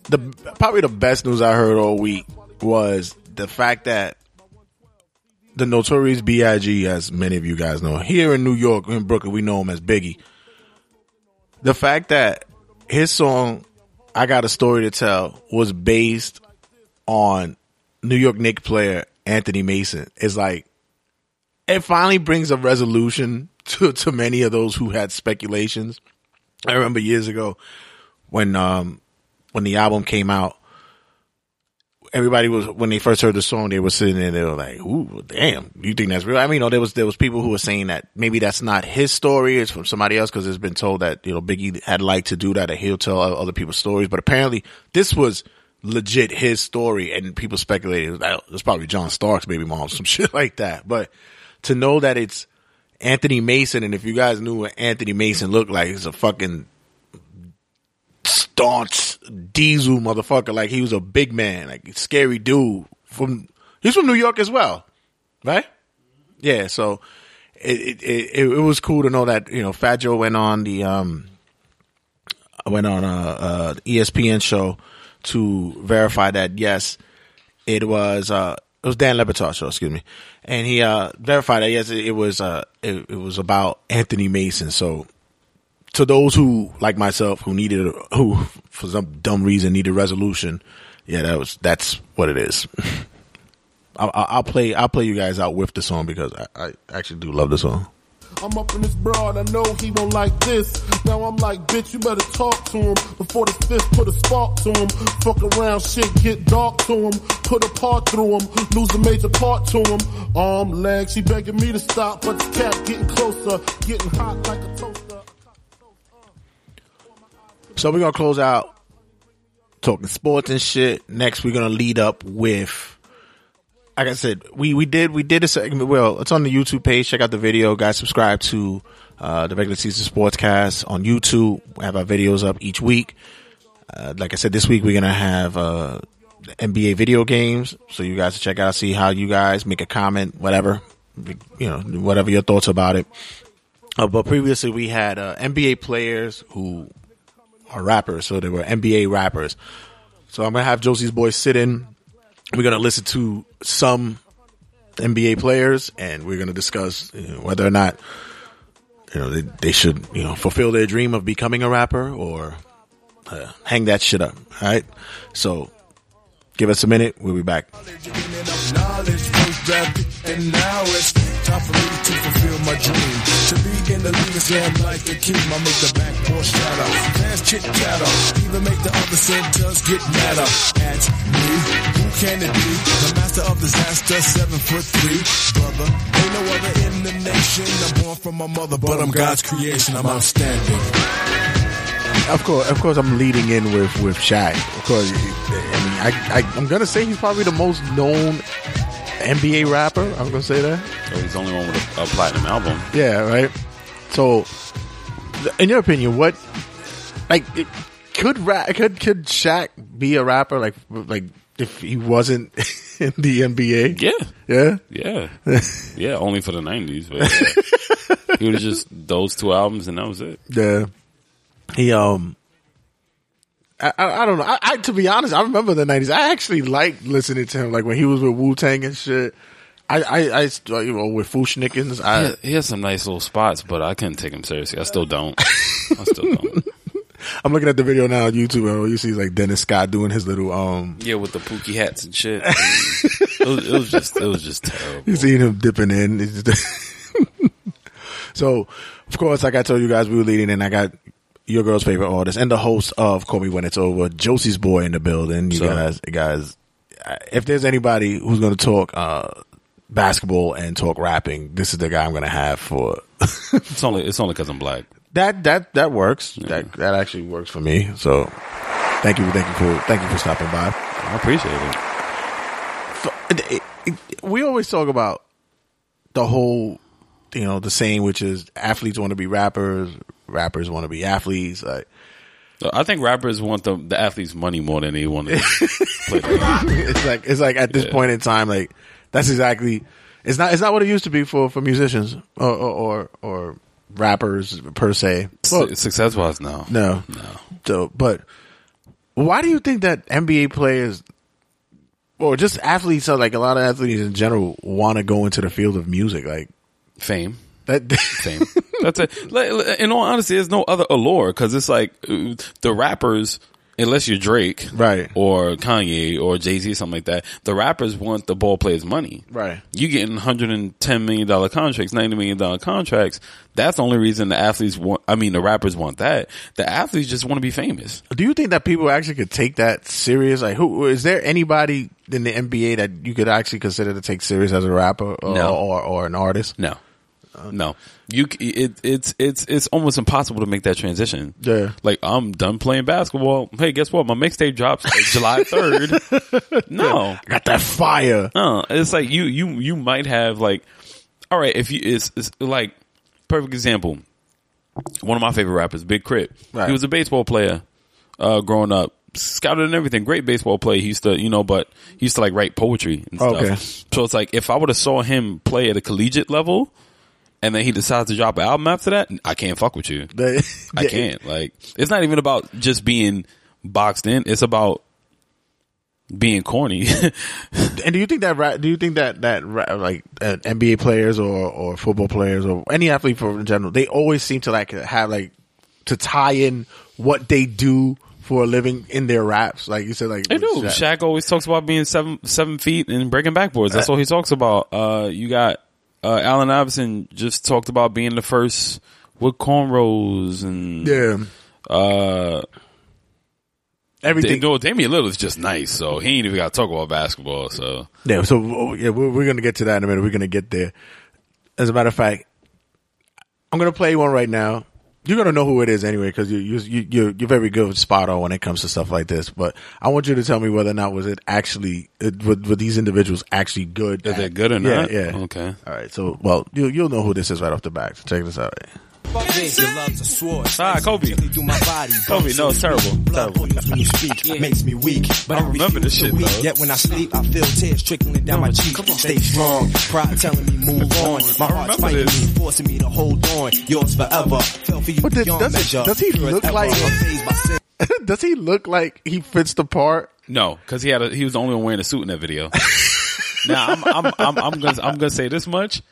the probably the best news I heard all week was the fact that the Notorious B.I.G., as many of you guys know, here in New York, in Brooklyn, we know him as Biggie. The fact that his song "I Got a Story to Tell" was based on New York Knicks player Anthony Mason is like it finally brings a resolution to to many of those who had speculations. I remember years ago when um when the album came out, everybody was when they first heard the song, they were sitting there, they were like, "Ooh, damn, you think that's real?" I mean, you know, there was there was people who were saying that maybe that's not his story; it's from somebody else because it's been told that you know Biggie had liked to do that, and he'll tell other people's stories. But apparently, this was legit his story, and people speculated that it's probably John Starks' baby mom, *laughs* some shit like that. But to know that it's Anthony Mason, and if you guys knew what Anthony Mason looked like, he's a fucking staunch diesel motherfucker. Like he was a big man, like scary dude from. He's from New York as well, right? Yeah. So it it it, it was cool to know that you know Fat Joe went on the um went on a, a ESPN show to verify that yes, it was uh it was Dan Le Batard show, excuse me, and he uh verified that yes, it, was uh it, it was about Anthony Mason. So to those who like myself who needed who for some dumb reason needed resolution, yeah, that was that's what it is. *laughs* I'll, I'll I'll play I'll play you guys out with the song because I, I actually do love the song. I'm up in this broad, I know he won't like this. Now I'm like, bitch, you better talk to him before the fifth put a spark to him. Fuck around, shit get dark to him. Put a part through him, lose a major part to him. Arm, leg, she begging me to stop, but the cat getting closer, getting hot like a toaster. So we're gonna close out talking sports and shit. Next, we're gonna lead up with. Like I said, we, we did we did a segment. Well, it's on the YouTube page. Check out the video, guys. Subscribe to uh, the regular season sportscast on YouTube. We have our videos up each week. Uh, like I said, this week we're gonna have uh, NBA video games, so you guys check out, see how you guys make a comment, whatever, you know, whatever your thoughts about it. Uh, but previously we had uh, NBA players who are rappers, so they were NBA rappers. So I'm gonna have Josie's boys sit in. We're gonna listen to some NBA players, and we're gonna discuss you know, whether or not you know they, they should you know fulfill their dream of becoming a rapper or uh, hang that shit up. All right, so give us a minute. We'll be back. Time for me to fulfill my dream. To be in the league of slam like a king. I make the backboard shatter. Fans chit chatter even make the other centers get madder. At me who can it be? The master of disaster seven foot three. Brother ain't no other in the nation. I'm born from my mother but I'm God's creation. I'm outstanding. Of course, of course, I'm leading in with with Shaq. Of course, I mean, I, I I'm gonna say he's probably the most known NBA rapper. I'm gonna say that. So he's the only one with a, a platinum album. Yeah, right. So, in your opinion, what like it, could rap could could Shaq be a rapper like like if he wasn't *laughs* in the NBA? Yeah, yeah, yeah, *laughs* yeah. Only for the '90s, but yeah. he was just those two albums, and that was it. Yeah. He um I, I, I don't know. I, I to be honest, I remember the nineties. I actually liked listening to him, like when he was with Wu Tang and shit. I, I, I, you know, with Fu-Schnickens, I, He had, he had some nice little spots, but I couldn't take him seriously. I still don't. I still don't. *laughs* I'm looking at the video now on YouTube, and all you see is like Dennis Scott doing his little um. Yeah, with the pookie hats and shit. *laughs* it, was, it was just, it was just terrible. You seen him dipping in. *laughs* So, of course, like I told you guys, we were leading, and I got your girl's favorite artist and the host of Call Me When It's Over, Josie's boy in the building. You So- guys, guys, if there's anybody who's going to talk uh, basketball and talk rapping, this is the guy I'm going to have for *laughs* It's only, it's only because I'm black. that. That that works. That that actually works for me. So, thank you, thank you for thank you for stopping by. I appreciate it. it- it- we always talk about the whole, you know, the saying which is athletes want to be rappers, rappers want to be athletes. Like, uh, I think rappers want the, the athletes' money more than they want *laughs* to it's like it's like at this Yeah. point in time, like that's exactly it's not it's not what it used to be for for musicians or or or, or rappers per se. Well, Success wise, no. no, No. So, but why do you think that NBA players or just athletes, or like a lot of athletes in general, want to go into the field of music? Like Fame. That. *laughs* Fame. That's it. In all honesty, there's no other allure because it's like uh, the rappers, unless you're Drake, Right. or Kanye or Jay Z, or something like that. The rappers want the ball players' money. Right. You getting 110 million dollar contracts, 90 million dollar contracts. That's the only reason the athletes want. I mean, the rappers want that. The athletes just want to be famous. Do you think that people actually could take that serious? Like, who is there anybody in the NBA that you could actually consider to take serious as a rapper or No. or, or an artist? No. No, you. It, it's it's it's almost impossible to make that transition. Yeah. like I'm done playing basketball. Hey, guess what? My mixtape drops July *laughs* third. no, I Got that fire. no, it's like you you you might have like, all right, if you it's, it's like perfect example. One of my favorite rappers, Big Crit. Right. He was a baseball player, uh, growing up. Scouted and everything, great baseball player. He used to, you know, but he used to like write poetry and stuff. Okay. So it's like if I would have saw him play at a collegiate level, and then he decides to drop an album after that, I can't fuck with you. *laughs* I can't. Like, it's not even about just being boxed in. It's about being corny. *laughs* And do you think that do you think that that like uh, NBA players or or football players or any athlete for in general, they always seem to like have like to tie in what they do for a living in their raps? Like you said, like They do. with Shaq always talks about being seven seven feet and breaking backboards. That's all he talks about. Uh, you got uh, Allen Iverson just talked about being the first with cornrows and Yeah. Uh, Everything. No, Damian is just nice, so he ain't even got to talk about basketball. So Yeah, so oh, yeah, we're, we're gonna get to that in a minute. We're gonna get there. As a matter of fact, I'm gonna play one right now. You're gonna know who it is anyway because you you you you're, you're very good spot on when it comes to stuff like this. But I want you to tell me whether or not was it actually it, were, were these individuals actually good? Is they good or yeah, not? Yeah. Okay. All right. So well, you you'll know who this is right off the bat. So check this out. Ah, Kobe. Kobe, no, it's terrible. Terrible. when you speak makes me weak. But I, remember this shit, weak. though. Yet when I sleep, I feel tears trickling down my cheek. Stay strong, pride telling me move on. My heart's fighting me, forcing me to hold on. Yours forever. Fell for you But does, does, measure. does he look like? Amazed by sin. *laughs* does he look like he fits the part? No, because he had a, he was the only one wearing a suit in that video. *laughs* now I'm I'm I'm, I'm gonna I'm gonna say this much.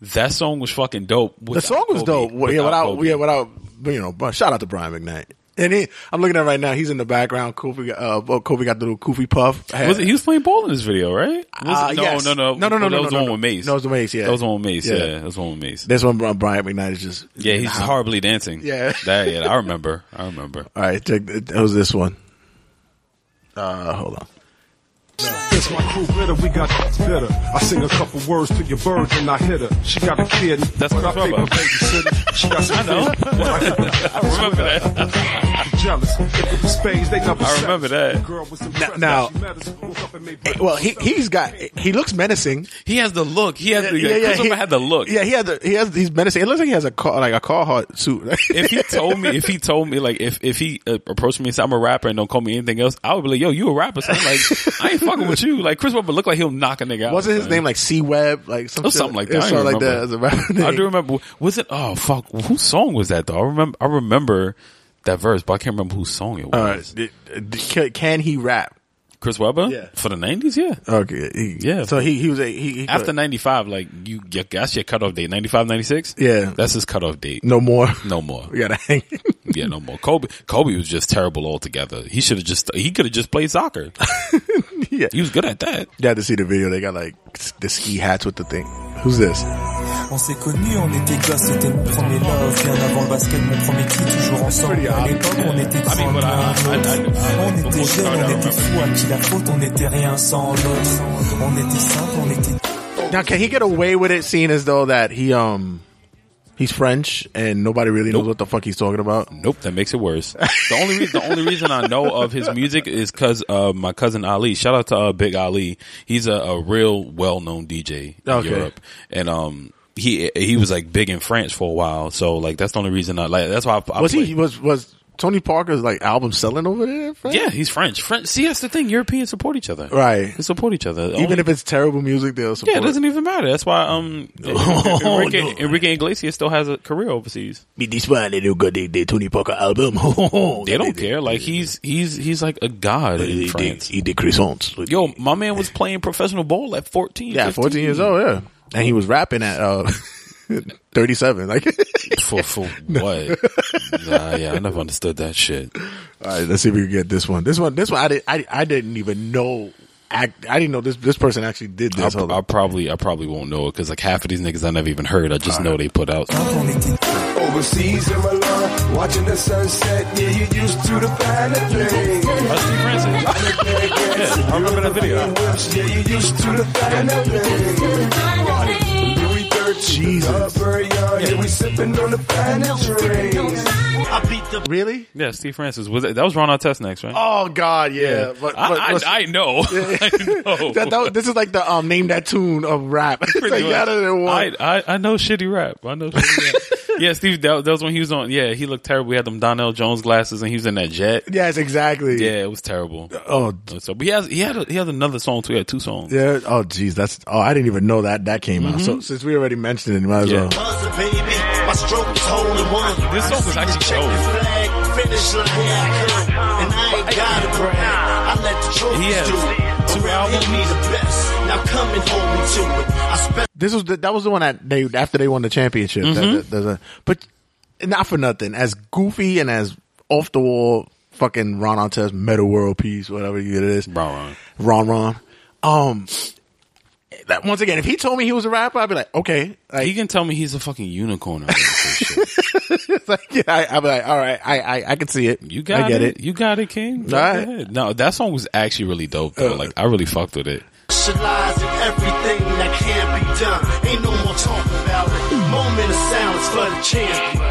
That song was fucking dope. The song was dope. Well, yeah, without yeah, without you know. But shout out to Brian McKnight. And he, I'm looking at it right now. He's in the background. Kofi, uh, well, Kofi got the little Kofi puff. Was it, he was playing ball in this video, right? Was Uh, it- no, yes. no, no, No, no, no, That no, was no, the one no. with Mace. No, it was the Mace, yeah. that was the one with Mace. Yeah. Yeah, that was the one with Mace. This one, Brian McKnight is just Yeah, he's just horribly dancing. Yeah. *laughs* that, yeah, I remember. I remember. All right, check. It was this one. Uh, hold on. It's my crew bitter, we got bitter. I sing a couple words to your bird and I hit her. She got a kid, That's but I Chris pay Webber. babysitter. She got *laughs* some I know. kids, but I hit her. *laughs* I remember that. I'm jealous. If it was spades, they never I remember that. The girl was impressed Now- that she met us, woke up and made Eh, Well, he he's got he looks menacing. He has the look. He has the, Chris he had the look. Yeah, he had the he has he's menacing. It looks like he has a car like a Carhartt suit. if he *laughs* told me, if he told me, like, if if he uh, approached me and said I'm a rapper and don't call me anything else, I would be like, yo, you a rapper? Son. Like, I ain't fucking with you. Like, Chris Webber look like he'll knock a nigga out. Wasn't his name like C Web? Like some something like that. I something like that as a rapper name. I do remember. Was it? Oh fuck! Whose song was that though? I remember. I remember that verse, but I can't remember whose song it was. All right, Did- did- can, can he rap? Chris Webber. Yeah. For the nineties, yeah. Okay, he, Yeah. So he he was a he, he After ninety five, like you, you that's your cutoff date. 95, 96? Yeah. That's his cutoff date. no more. No more. *laughs* We gotta hang. Yeah, no more. Kobe Kobe was just terrible altogether. He should have just he could have just played soccer. *laughs* yeah, he was good at that. You had to see the video. They got like the ski hats with the thing. Who's this? On s'est connus, on était gosses, c'était mon premier love. Bien avant le basket, mon premier kill, toujours ensemble. À l'époque, on était 30 l'un l'autre. On était jeunes, on était fous, à qui la faute, on n'était rien sans l'autre. On était simples, on était Now, can he get away with it, seeing as though that he um he's French and nobody really knows what the fuck he's talking about? Nope, that makes it worse. *laughs* The only reason, the only reason I know of his music is because of my cousin Ali. Shout out to uh, Big Ali. He's a, a real well known DJ in Okay. Europe, and um he he was like big in France for a while. So like that's the only reason I like. That's why I, I was play- he was was Tony Parker's like album selling over there? in France? Yeah, he's French. French. See, that's the thing. Europeans support each other. Right. They support each other. Even Only- if it's terrible music, they'll support. yeah, it doesn't even matter. That's why um *laughs* Enrique. Enrique Iglesias still has a career overseas. Me this one, they do good. They, they Tony Parker album. *laughs* They don't care. Like he's he's he's like a god in France. they, they croissants. Yo, my man was playing professional ball at 14. Yeah, 15. fourteen years old. Yeah, and he was rapping at uh *laughs* *laughs* thirty seven. Like, *laughs* For for *laughs* what? nah, yeah, I never understood that shit. all right, let's see if we can get this one. This one, this one, I didn't, I, I didn't even know. Act, I didn't know this this person actually did I, this. Hold on. I probably I probably won't know it because like half of these niggas I never even heard. I just know they put out. Overseas in Milan, watching the sunset. Yeah, you used to the finer things. Yeah, I remember that video. Yeah, you used to the finer things. Louis 13, Jesus. Very young, yeah, we sipping on the. I beat the really? Yeah, Steve Francis was that, that was Ron Artest next, right? Oh God, yeah. But, I, but- I, but- I know. *laughs* *laughs* I know. that, that, this is like the um name that tune of rap. *laughs* It's like, much. than one. I, I I know shitty rap. I know shitty rap. yeah, Steve. That, that was when he was on. Yeah, he looked terrible. We had them Donell Jones glasses, and he was in that jet. yes, exactly. Yeah, it was terrible. Oh, So, but he has he had a, he had another song too. He had two songs. yeah. Oh, geez, that's. Oh, I didn't even know that that came out. So since we already mentioned it, might as well. buzzer, baby. My stroke is holding one. This song was actually shows. Flag, finish line, and I ain't gotta brag. I let the trophies He has do it. two albums. me the best. Now come and hold me to it. I spent This was the, that was the one that they after they won the championship. Mm-hmm. that- there's a- but not for nothing. As goofy and as off the wall fucking Ron Artest Metal World Peace, whatever it is. Ron Ron. Ron Ron. Um, that once again, if he told me he was a rapper, I'd be like, okay. Like, he can tell me he's a fucking unicorn. or *laughs* like, yeah, I, I'd be like, all right, I, I, I can see it. You got I get it. it. You got it, King. Go All right. ahead. No, that song was actually really dope though. Uh, like I really fucked with it. Specialize in everything that can be done. Ain't no more talking about it. Moment of silence for the champion.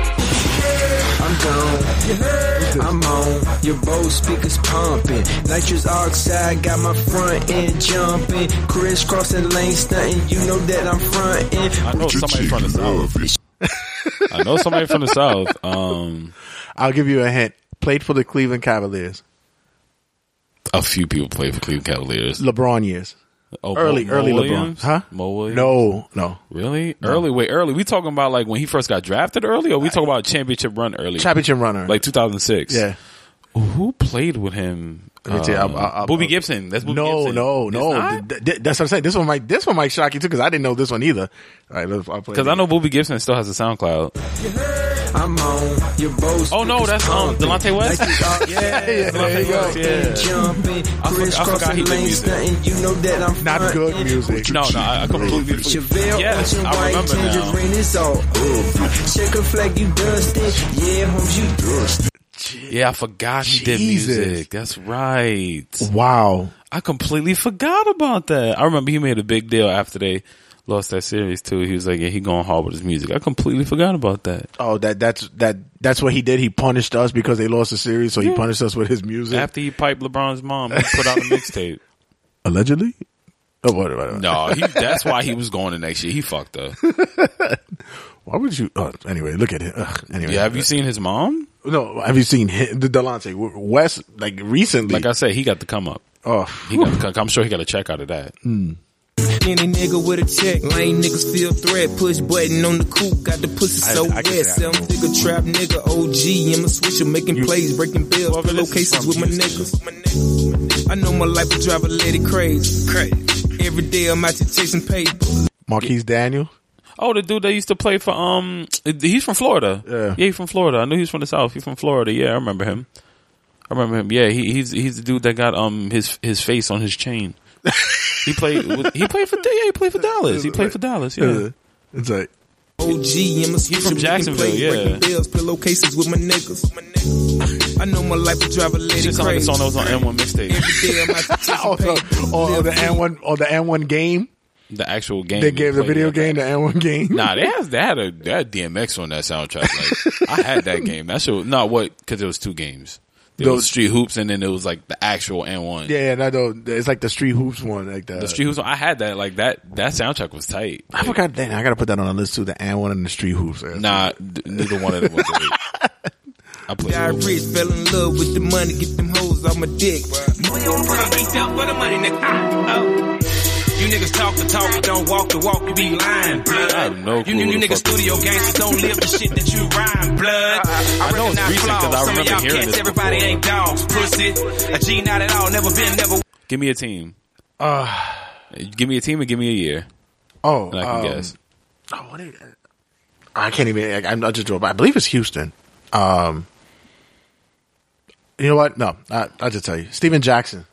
I'm gone. I'm on. Your Bose speakers pumping. Nitrous oxide got my front end jumping. Crisscrossing lane stunting. You know that I'm fronting. I know somebody from the south. I know somebody from the south. *laughs* Um, I'll give you a hint. Played for the Cleveland Cavaliers. a few people play for Cleveland Cavaliers. LeBron years. Oh, early, Mo- early Mo LeBron. Huh? Mo Williams? No, no. Really? No. Early? Wait, early? We talking about like when he first got drafted early, or we talking about championship run early? Championship runner. like 2006. Yeah. Who played with him? Let me tell you, Um, I'll- I'll- Boobie Gibson. That's Boobie no, Gibson. no, It's no. Th- th- That's what I'm saying. This one might, this one might shock you too because I didn't know this one either. All right, let's. I'll Because. I know Boobie Gibson still has a SoundCloud. I'm on. Your Bose Oh no, that's um Delonte West. Nitrous *laughs* oxide yeah, there you go. Yeah. Jumping. I forgot- I forgot he Crisscrossing did music. You know that I'm Not good music. No, no, I I completely. Chevelle Yes, I remember now. tangerine is all over. Check a flag, you dusted. Yeah, homes, you dusted. Yeah, I forgot he did Jesus. music. That's right. Wow. I completely forgot about that. I remember he made a big deal after they lost that series too. He was like, "Yeah, he going hard with his music." I completely forgot about that. Oh, that that's that that's what he did. He punished us because they lost the series, so he punished us with his music. After he piped LeBron's mom, he put out a mixtape. *laughs* Allegedly. Oh. No, he, that's why he was going the next year. He fucked up. *laughs* Why would you? Oh, anyway, look at it. Ugh, anyway, Yeah, have you seen his mom? No, have you seen him, the Delonte West like recently? Like I said, he got to come up. oh, He got. To come, I'm sure he got a check out of that. Hmm. Any nigga with a check, lame niggas feel threat. Push button on the coupe, got the pussy I- so I can wet. say I Seven figure trap nigga, OG. I'm a switcher, making plays, breaking bills, pillowcases with my niggas. I know my life will drive a lady crazy. Crazy. Every day I'm out here chasing paper. Marquis Daniel. Oh, the dude that used to play for um, he's from Florida. Yeah. he's from Florida. I knew he was from the South. He's from Florida. Yeah, I remember him. I remember him. Yeah, he, he's he's the dude that got um his his face on his chain. he played. *laughs* He played for yeah. He played for Dallas. He played for Dallas. Yeah. It's like OG, I'm a switcher, from Jacksonville, yeah. breaking bills, pillowcases with my niggas. I know my life will drive a lady Shit sound like a crazy. song that was on AND1 mixtape. Every day I'm out here chasing oh, paper. the, oh, the AND1 or the AND1 game. The actual game. They gave the video in. game the AND1 game. Nah, they had they had a they had DMX on that soundtrack. Like I had that *laughs* game. That shit. No, what? Because it was two games. There was Those- Street Hoops, and then it was like the actual AND1. Yeah, yeah, no, no, it's like the Street Hoops one, like the, The Street Hoops. I had that. Like that. That soundtrack was tight. I forgot. Dang, I gotta put that on the list too. The N one and the Street Hoops. Nah, d- neither one of them was great. I played. Got both. rich, fell in love with the money, get them hoes off my dick. We on front, geeked up for the money, nigga. Ah, oh. You niggas talk the talk, but don't walk the walk, you be lying, blood. I have no you, clue you, who you niggas studio gangsters don't live the shit that you rhyme, blood. I, know it's recognize recent 'cause I flaws. Some of remember y'all hearing cats, this everybody before. ain't dogs, pussy. A G not at all, never been, never. Give me a team. Uh, Give me a team and give me a year. oh, And I can um, guess. Oh, what is, I can't even. I, I'm not just drove. I believe it's Houston. Um, you know what? No, I, I'll just tell you. Steven Jackson.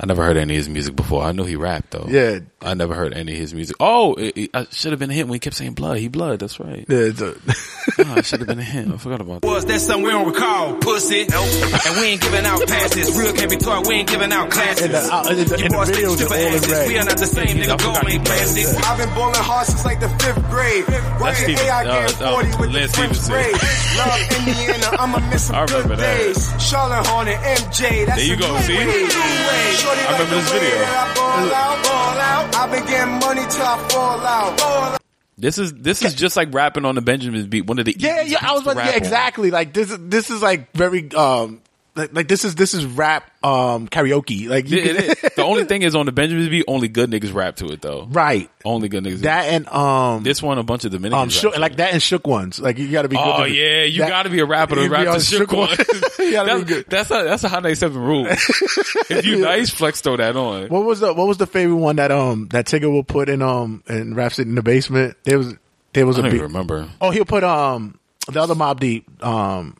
I never heard any of his music before. I knew he rapped though. Yeah. I never heard any of his music. Oh, it, it, I should have been a hint when he kept saying blood. He blood. That's right. Yeah, it's a, *laughs* oh, I should have been a hint. I forgot about that. Was that something we don't recall, pussy? Nope. And we ain't giving out passes. Real can't be taught, we ain't giving out classes. In the- uh, in the- You the boys think videos, stripper they're all in asses. red. We are not the same, nigga. Gold ain't plastic. I've been bowling hard since like the fifth grade. Right Steven- A, I uh, get uh, 40 with Lance the French Stephenson. braid. Love *laughs* Indiana, I'ma miss some I good remember that. days. Charlotte Hornet, MJ, that's There you go, see? I remember this video. that I ball out, ball out. I've getting money till I fall out. Fall out. This is this is just like rapping on the Benjamin's beat. One of the yeah, yeah. I was about, yeah, on. exactly. Like this is this is like very um like, like this is this is rap um karaoke. Like you It- it is. the only *laughs* thing is on the Benjamin's beat, only good niggas rap to it though. right. Only good niggas. That and um this one, a bunch of Dominicans. um shook, like that and shook ones. Like you got to be. good Oh to- yeah, you got to be a rapper to rap be to shook one. *laughs* You gotta be that's, that's a that's a high ninety seven rule. *laughs* if you nice, flex throw that on. What was the what was the favorite one that um that Tigger will put in um and Rap it in the basement? There was there was I a don't even remember. Oh, he'll put um the other Mobb Deep um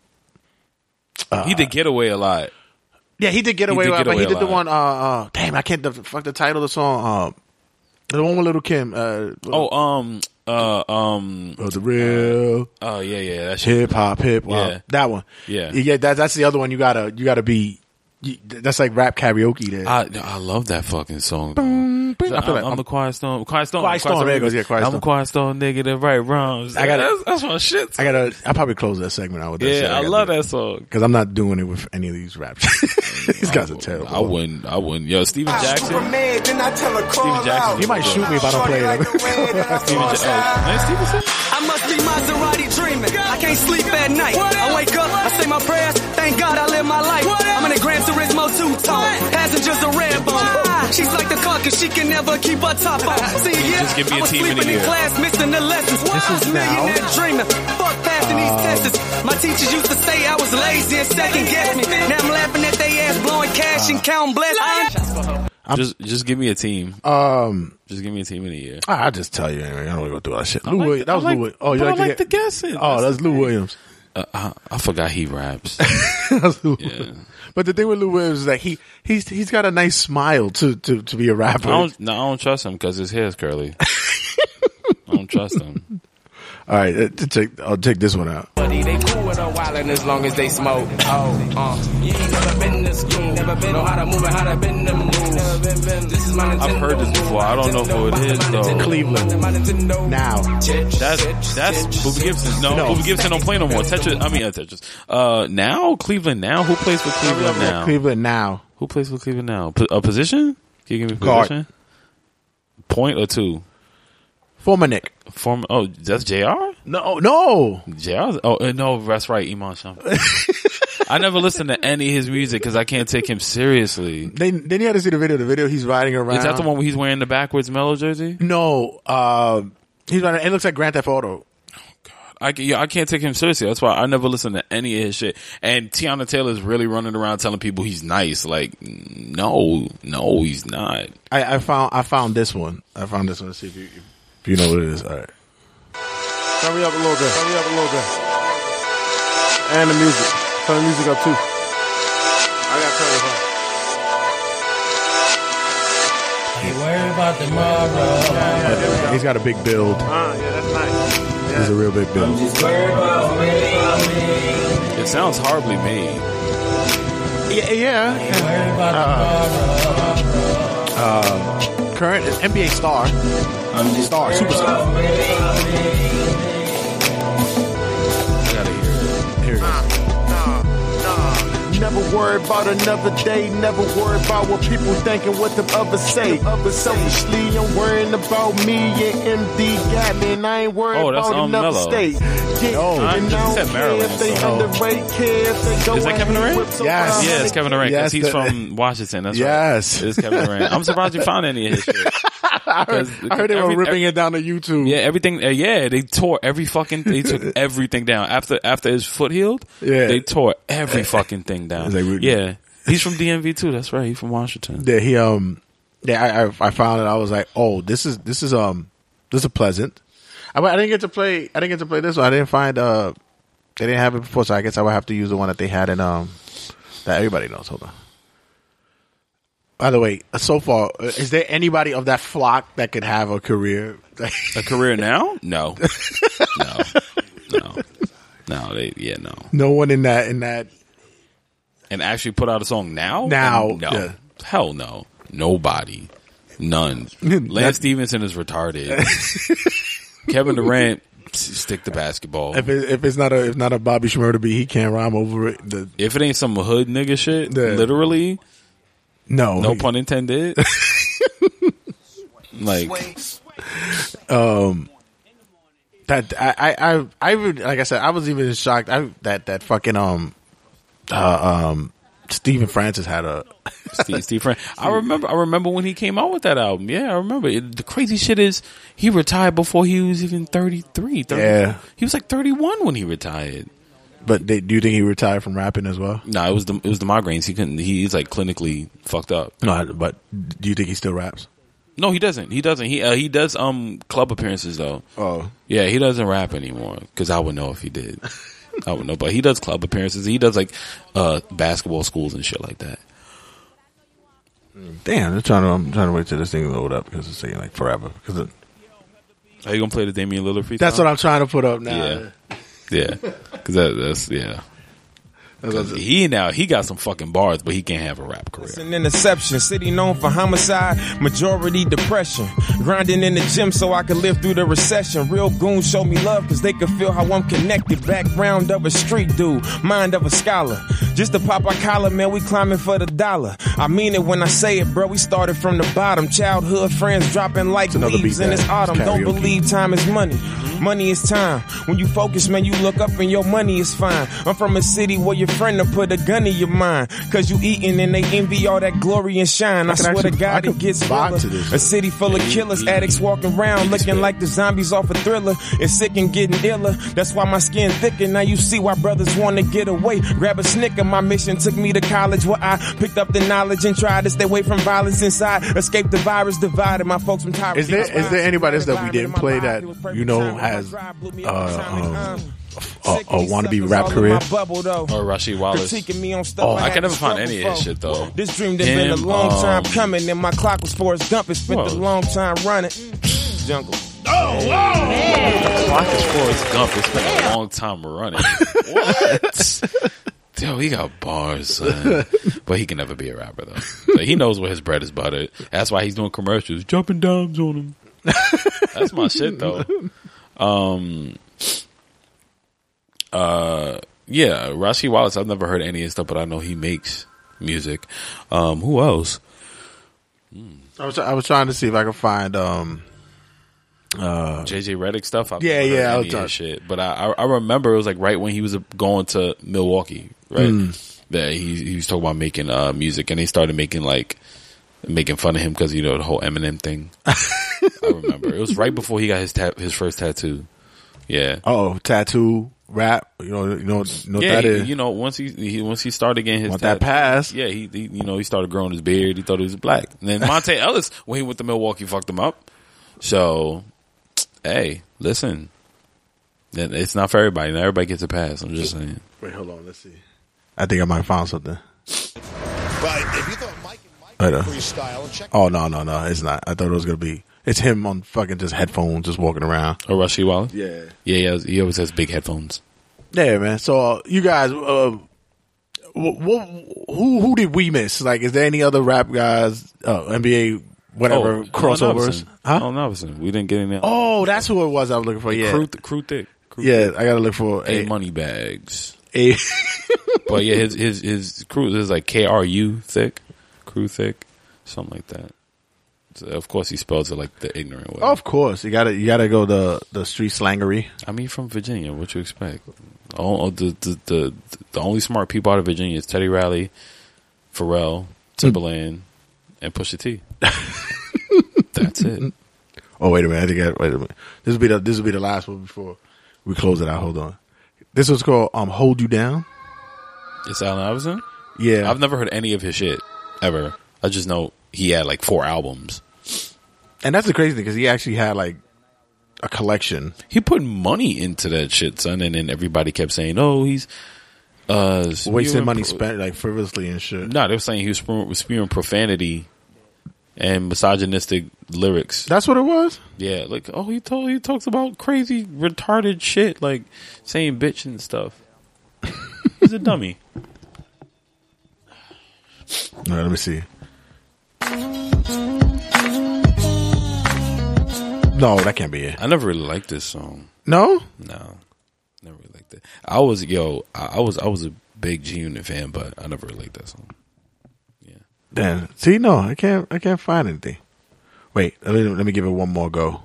he did Getaway a lot. Yeah, he did get away did Get it, but he did the one. Uh, uh, damn, I can't. The, fuck the title of the song. Uh, the one with Little Kim. Uh, Oh, um, uh, um, oh, the real oh yeah, yeah, that shit. hip hop, hip hop. Yeah. That one. Yeah. yeah. That, that's the other one. You gotta, you gotta be. You- That's like rap karaoke. There. I I love that fucking song. though. I feel I'm, like I'm the quiet storm. Quiet storm. Quiet Storm, there it goes, yeah, Quiet I'm Storm. a quiet storm nigga that write wrongs. I gotta- That's, that's my shit. I gotta. I'll probably close that segment out with that. shit. yeah, I love do that song. Because I'm not doing it with any of these raps. *laughs* these guys are terrible. I wouldn't. I wouldn't. Yo, Steven ah, Jackson. Man, then I tell her call Steven Jackson. out. You might shoot me if I don't play it. *laughs* Steven Jackson. Oh, man, Stephenson. I must be Maserati dreaming. I can't sleep at night. I wake up, I say my prayers. Thank God I live my life. I'm in a Gran Turismo two-tone. Passengers a red bone. She's like the car cause she can never keep her top on. See, yeah, Just give me I a was team sleeping a in class, missing the lessons. I was millionaire dreaming. Fuck passing these tests. My teachers used to say I was lazy and second guess me. Now I'm laughing at they ass blowing cash and counting blessings. Just just give me a team. Um, Just give me a team in a year. I'll just tell you anyway. I don't want to go through all that shit. I Lou like Williams. That was like- Lou Williams. Oh, you but I like, like the guessing. Oh, that's Lou Williams. Uh, I, I forgot he raps. *laughs* That's Lou Williams. But the thing with Lou Williams is that he he's he's got a nice smile to to, to be a rapper. don't, no, I don't trust him because his hair's curly. *laughs* I don't trust him. All right, uh, to take, I'll take this one out. Buddy, they cool with a wildin' as long as they smoke. Oh, uh, you ain't never been in the school, never been know how to move and how to bend them moves. Never been, been. This is my Nintendo. I've heard this before. I don't know who it is though. Cleveland. Now. That's that's Boobie Gibson. No, No. Boobie Gibson don't play no more. Tetris. I mean, uh, Tetris. Uh, now Cleveland. Now who plays for Cleveland now? Cleveland now. Who plays for Cleveland now? P- a position? Can you give me a Guard. position? Point or two? Former Knick. Former. Oh, that's J.R. No, no. J.R. Oh uh, no, that's right. Iman Shumpert. I never listened to any of his music because I can't take him seriously. Then then you had to see the video. The video he's riding around. Is that the one where he's wearing the backwards mellow jersey? No, uh, he's riding. It looks like Grand Theft Auto. I, yeah, I can't take him seriously. That's why I never listen to any of his shit. And Teyana Taylor's really running around telling people he's nice. Like, no, no, he's not. I, I found I found this one. I found this one. Let's see if you if you know what it is. All right. Hurry up a little bit. Hurry up a little bit. And the music. Turn the music up too. I got turn it up. Ain't worried about tomorrow. He's got a big build. Ah, yeah, that's nice. He's a real big build. It sounds horribly made. Yeah, yeah. Uh, uh, current NBA star, star, superstar. Never worry about another day. Never worry about what people thinking, what the others say. Selfishly, I'm worrying about me and MD got me, and I ain't worried Oh, about um, another Mello. state. Yeah, Oh, I and just I said don't Maryland, care if they so- underrate, care if they go Is that Kevin Durant? with some Yes. Yeah, it's Kevin Durant because Yes, he's the- from Washington. That's Yes. right. It's Kevin Durant. I'm surprised you found any of his shit. *laughs* I heard, I heard they were Every- ripping it down to YouTube. Yeah, everything. Uh, yeah, they tore every fucking. They took *laughs* everything down after after his foot healed. Yeah. they tore every fucking thing down. Like yeah, he's from DMV too. That's right. He's from Washington. Yeah, he um, yeah, I, I I found it. I was like, oh, this is this is um, this is pleasant. I, I didn't get to play. I didn't get to play this one. I didn't find uh, they didn't have it before, so I guess I would have to use the one that they had in um, that everybody knows. Hold on. By the way, so far, uh, is there anybody of that flock that could have a career? A career now? No, *laughs* no, no, no. They yeah no. no one in that in that. And actually put out a song now? Now, no, yeah. hell no, nobody, none. *laughs* Lance Stephenson is retarded. *laughs* Kevin Durant, stick to basketball. If it, if it's not a if not a Bobby Shmurda beat, he can't rhyme over it. The, If it ain't some hood nigga shit, Yeah. literally, no, no he- pun intended. *laughs* like, um that I I I, I would- like I said I was even shocked I, that that fucking um uh, um Stephen Francis had a *laughs* Steve, Steve Frank. I remember. I remember when he came out with that album. Yeah, I remember. It, the crazy shit is he retired before he was even 33. 30 Yeah. he was like thirty one when he retired. But they, do you think he retired from rapping as well No, it was the it was the migraines. He couldn't. He's like clinically fucked up. no but do you think he still raps No, he doesn't. He doesn't. He uh, he does um club appearances though. oh Yeah, he doesn't rap anymore because I would know if he did. *laughs* I don't know, but he does club appearances. He does like uh basketball schools and shit like that. Damn, I'm trying to I'm trying to wait till this thing load up because it's taking like forever. Because it, Are you gonna play the Damian Lillard freestyle? that's what I'm trying to put up now. Yeah, *laughs* yeah, because that, that's yeah. 'Cause he now he got some fucking bars, but he can't have a rap career. An interception, city known for homicide, majority depression. Grinding in the gym so I could live through the recession. Real goons show me love cause they can feel how I'm connected. Background of a street dude, mind of a scholar. Just to pop our collar, man, we climbing for the dollar. I mean it when I say it, bro. We started from the bottom. Childhood friends dropping like leaves in this autumn. Don't believe time is money. Money is time. When you focus, man, you look up and your money is fine. I'm from a city where your friend will put a gun in your mind. Cause you eating and they envy all that glory and shine. I, I swear to actually- I God, it gets to this. A city full of killers, addicts walking around looking like the zombies off a thriller. It's sick and getting iller. That's why my skin thicker. Now you see why brothers want to get away. Grab a snicker. My mission took me to college where I picked up the knowledge and tried to stay away from violence inside. Escape the virus divided. My folks from Tyree. Is there is there anybody else that we didn't play that you know has uh, um, a, a wannabe rap career? Or Rasheed Wallace. Critiquing me on stuff Oh, I I can never find any of his shit though. This dream that been a Him, long time um, coming, and my clock was Forrest Gump. It spent a long time running. *sniffs* Jungle. Oh man! Clock is Forrest Gump. It's been a long time running. *laughs* what? *laughs* Yo, he got bars, son. but he can never be a rapper though. Like, he knows where his bread is buttered. That's why he's doing commercials, jumping dimes on him. *laughs* That's my shit though. Um, uh, yeah, Rasheed Wallace. I've never heard any of his stuff, but I know he makes music. Um, who else? I was I was trying to see if I could find um uh JJ Redick stuff. I've Yeah, yeah, I was trying- shit. But I, I I remember it was like right when he was going to Milwaukee, right? Mm. That he he was talking about making uh music, and he started making like making fun of him because you know the whole Eminem thing. *laughs* I remember it was right before he got his ta- his first tattoo. Yeah. oh tattoo rap. You know you know, you know what yeah, that he- is. you know, once he, he once he started getting his Want that tat- pass. yeah, he, he you know he started growing his beard. He thought he was black. And then Monta *laughs* Ellis, when he went to Milwaukee, fucked him up. So, hey, listen, it's not for everybody. Not everybody gets a pass. I'm just saying. Wait, hold on. Let's see. I think I might find something. But if you thought Mike Right, uh, freestyle, check oh no no no, it's not. I thought it was gonna be. It's him on fucking just headphones, just walking around. Oh, Rasheed Wallace. Yeah. yeah, he, always has big headphones. Yeah, man. So uh, you guys, uh, wh- wh- who who did we miss? Like, is there any other rap guys, uh, NBA, whatever Oh, crossovers? Huh? Oh, Novison. We didn't get any. Oh, that's who it was. I was looking for. Yeah, Crew, crew thick. Crew yeah. I gotta look for A a money bags. a. *laughs* but yeah, his his his crew is like K R U thick, crew thick, something like that. So of course, he spells it like the ignorant way. of course, you gotta you gotta go the the street slangery. I mean, from Virginia, what you expect? Oh, the, the the the only smart people out of Virginia is Teddy Riley, Pharrell, Timbaland, and Pusha T. *laughs* That's it. Oh wait a minute, I think I, wait a minute. This will be the this will be the last one before we close it out. Hold on. This one's called um "Hold You Down." It's Allen Iverson. Yeah, I've never heard any of his shit ever. I just know he had like four albums. and that's the crazy thing because he actually had like a collection. He put money into that shit, son, and then everybody kept saying, "Oh, he's uh Wasting money pro- spent like frivolously and shit. No, they were saying he was spewing, spewing profanity and misogynistic lyrics. That's what it was. Yeah, like oh, he told he talks about crazy retarded shit, like saying bitch and stuff. He's a dummy. *laughs* All right, let me see. No, that can't be it. I never really liked this song. No, No, never really liked it. I was yo, I, I was I was a big G Unit fan, but I never really liked that song. Yeah. Damn. See, no, I can't. I can't find anything. Wait, let me let me give it one more go.